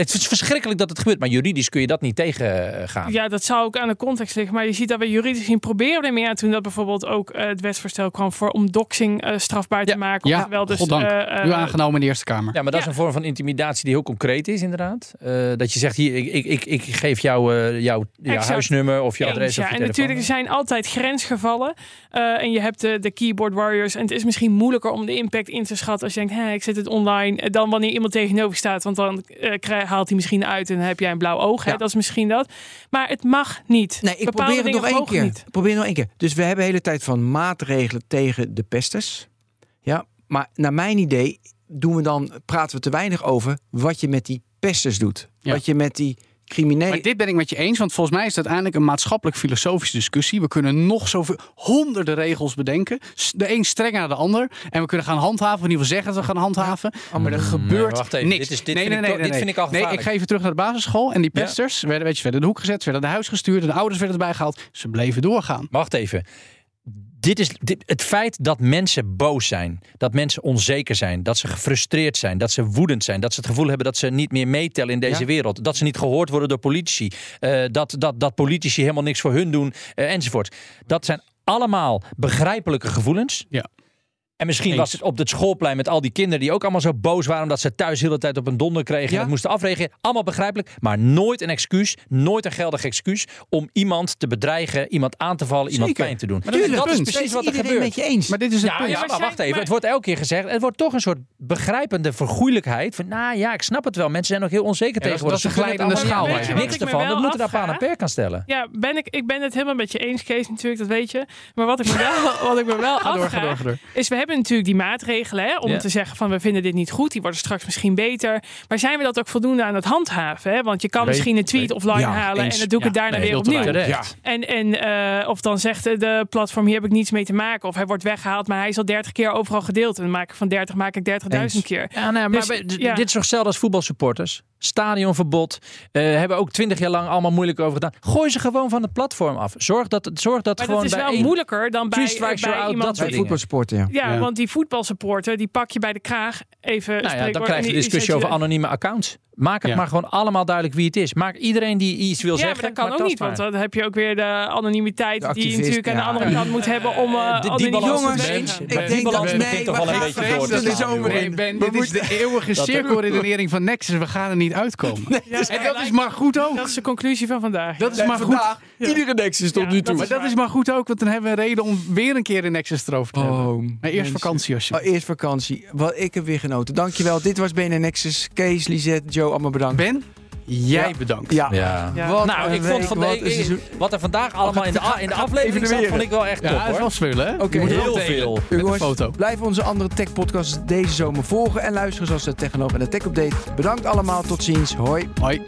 Het is verschrikkelijk dat het gebeurt, maar juridisch kun je dat niet tegengaan. Ja, dat zou ook aan de context liggen. Maar je ziet dat we juridisch zien proberen er meer aan toen dat bijvoorbeeld ook eh, het wetsvoorstel kwam voor om doxing eh, strafbaar te Ja. maken. Ja, Oftewel dus, goddank. eh, eh, Nu aangenomen in de Eerste Kamer. Ja, maar dat Ja. is een vorm van intimidatie die heel concreet is, inderdaad. Eh, dat je zegt, hier, ik, ik, ik, ik geef jou eh, jouw huisnummer of je adres ja. of je En natuurlijk, er zijn altijd grensgevallen. Eh, en je hebt de, de keyboard warriors. En het is misschien moeilijker om de impact in te schatten als je denkt, Hé, ik zet het online. eh, Dan wanneer iemand tegenover staat. Want dan eh, krijg- haalt hij misschien uit en dan heb jij een blauw oog. Hè? Ja. Dat is misschien dat. Maar het mag niet. Nee, ik Bepaalde probeer het nog één keer. Niet. Probeer nog één keer. Dus we hebben de hele tijd van maatregelen tegen de pesters. Ja, maar naar mijn idee doen we dan, praten we te weinig over wat je met die pesters doet. Ja. Wat je met die criminelen... Maar dit ben ik met je eens, want volgens mij is het uiteindelijk een maatschappelijk-filosofische discussie. We kunnen nog zoveel honderden regels bedenken. De een strenger dan de ander. En we kunnen gaan handhaven, of in ieder geval zeggen dat we gaan handhaven. maar er gebeurt wacht even, niks. dit is- dit vind ik toch- dit vind ik al Nee, ik gevaarlijk. ga even terug naar de basisschool. En die pesters werden, weet je, werden in de hoek gezet, ze werden naar huis gestuurd. En de ouders werden erbij gehaald. Ze bleven doorgaan. Wacht even. Dit is dit, het feit dat mensen boos zijn, dat mensen onzeker zijn, dat ze gefrustreerd zijn, dat ze woedend zijn, dat ze het gevoel hebben dat ze niet meer meetellen in deze Ja. wereld, dat ze niet gehoord worden door politici, eh, dat, dat, dat politici helemaal niks voor hun doen, eh, enzovoort. Dat zijn allemaal begrijpelijke gevoelens. Ja. En misschien Eens. was het op het schoolplein met al die kinderen die ook allemaal zo boos waren omdat ze thuis de hele tijd op een donder kregen Ja. en het moesten afreageren. Allemaal begrijpelijk, maar nooit een excuus, nooit een geldig excuus om iemand te bedreigen, iemand aan te vallen, iemand pijn te doen. Maar dat is dat precies wat er gebeurt. met je eens. Maar dit is het Ja, punt. ja, maar zijn- wacht even. maar- Het wordt elke keer gezegd. Het wordt toch een soort begrijpende vergoeilijkheid. Van, nou ja, ik snap het wel. Mensen zijn nog heel onzeker tegenwoordig. dat is een glijdende allemaal schaal. Niks ervan. wel Dat moeten daar paal en afvraag- per kan stellen. Ja, ben ik, ik ben het helemaal met je eens, Kees, natuurlijk, dat weet je. Maar wat ik me wel, <laughs> wat ik me wel afvraag, door, ga door. is we hebben natuurlijk die maatregelen hè, om Ja. te zeggen van we vinden dit niet goed, die worden straks misschien beter. Maar zijn we dat ook voldoende aan het handhaven? Hè? Want je kan Nee. misschien een tweet offline Ja, halen eens. en dan doe ik het daarna Nee, weer opnieuw. Ja. En, en, eh, of dan zegt de platform, hier heb ik niets mee te maken. Of hij wordt weggehaald, maar hij is al 30 keer overal gedeeld. En dan maak ik van 30 maak ik 30.000 keer. Ja, nee, maar Dus, bij- dit is toch hetzelfde als voetbalsupporters. Stadionverbod. eh hebben ook twintig jaar lang allemaal moeilijk over gedaan. Gooi ze gewoon van het platform af. Zorg dat, zorg dat Maar gewoon dat is bij wel één- moeilijker dan bij, bij out, iemand dat soort voetbalsporten, ja. Ja, Ja. Want die voetbalsupporter, die pak je bij de kraag even. Nou ja, dan krijg je discussie over anonieme accounts. Maak het Ja. maar gewoon allemaal duidelijk wie het is. Maak iedereen die iets wil Ja, zeggen. maar dat kan ook niet, want dan heb je ook weer de anonimiteit De die je natuurlijk aan de ja. andere kant moet hebben om uh, die al die balans jongens. is. Ik Die denk dat nee, toch wel een beetje door dat de slaan, zomer joh. in. Ben, We dit is de eeuwige cirkelredenering van Nexus. We gaan er niet uitkomen. en dat is maar goed ook. Dat is de conclusie van vandaag. Dat is maar goed. Iedere Nexus tot Ja, nu toe. Maar dat is maar goed ook, want dan hebben we een reden om weer een keer in Nexus erover te hebben. Oh, Maar eerst vakantie Oh, alsjeblieft. eerst vakantie. Wat, ik heb weer genoten. Dankjewel. Dit was BNN Nexus. Kees, Lisette, Joe, allemaal bedankt. Ben, jij Ja. bedankt. Ja. Wat Nou, ik vond van wat de, een seizoen. wat er vandaag allemaal in de, in de aflevering zat, vond ik wel echt top Ja, dat is hoor. wel spullen, hè? Oké, heel veel. Jongens, foto. blijf onze andere tech podcasts deze zomer volgen en luisteren zoals de Technop en de Tech Update. Bedankt allemaal. Tot ziens. Hoi. Hoi.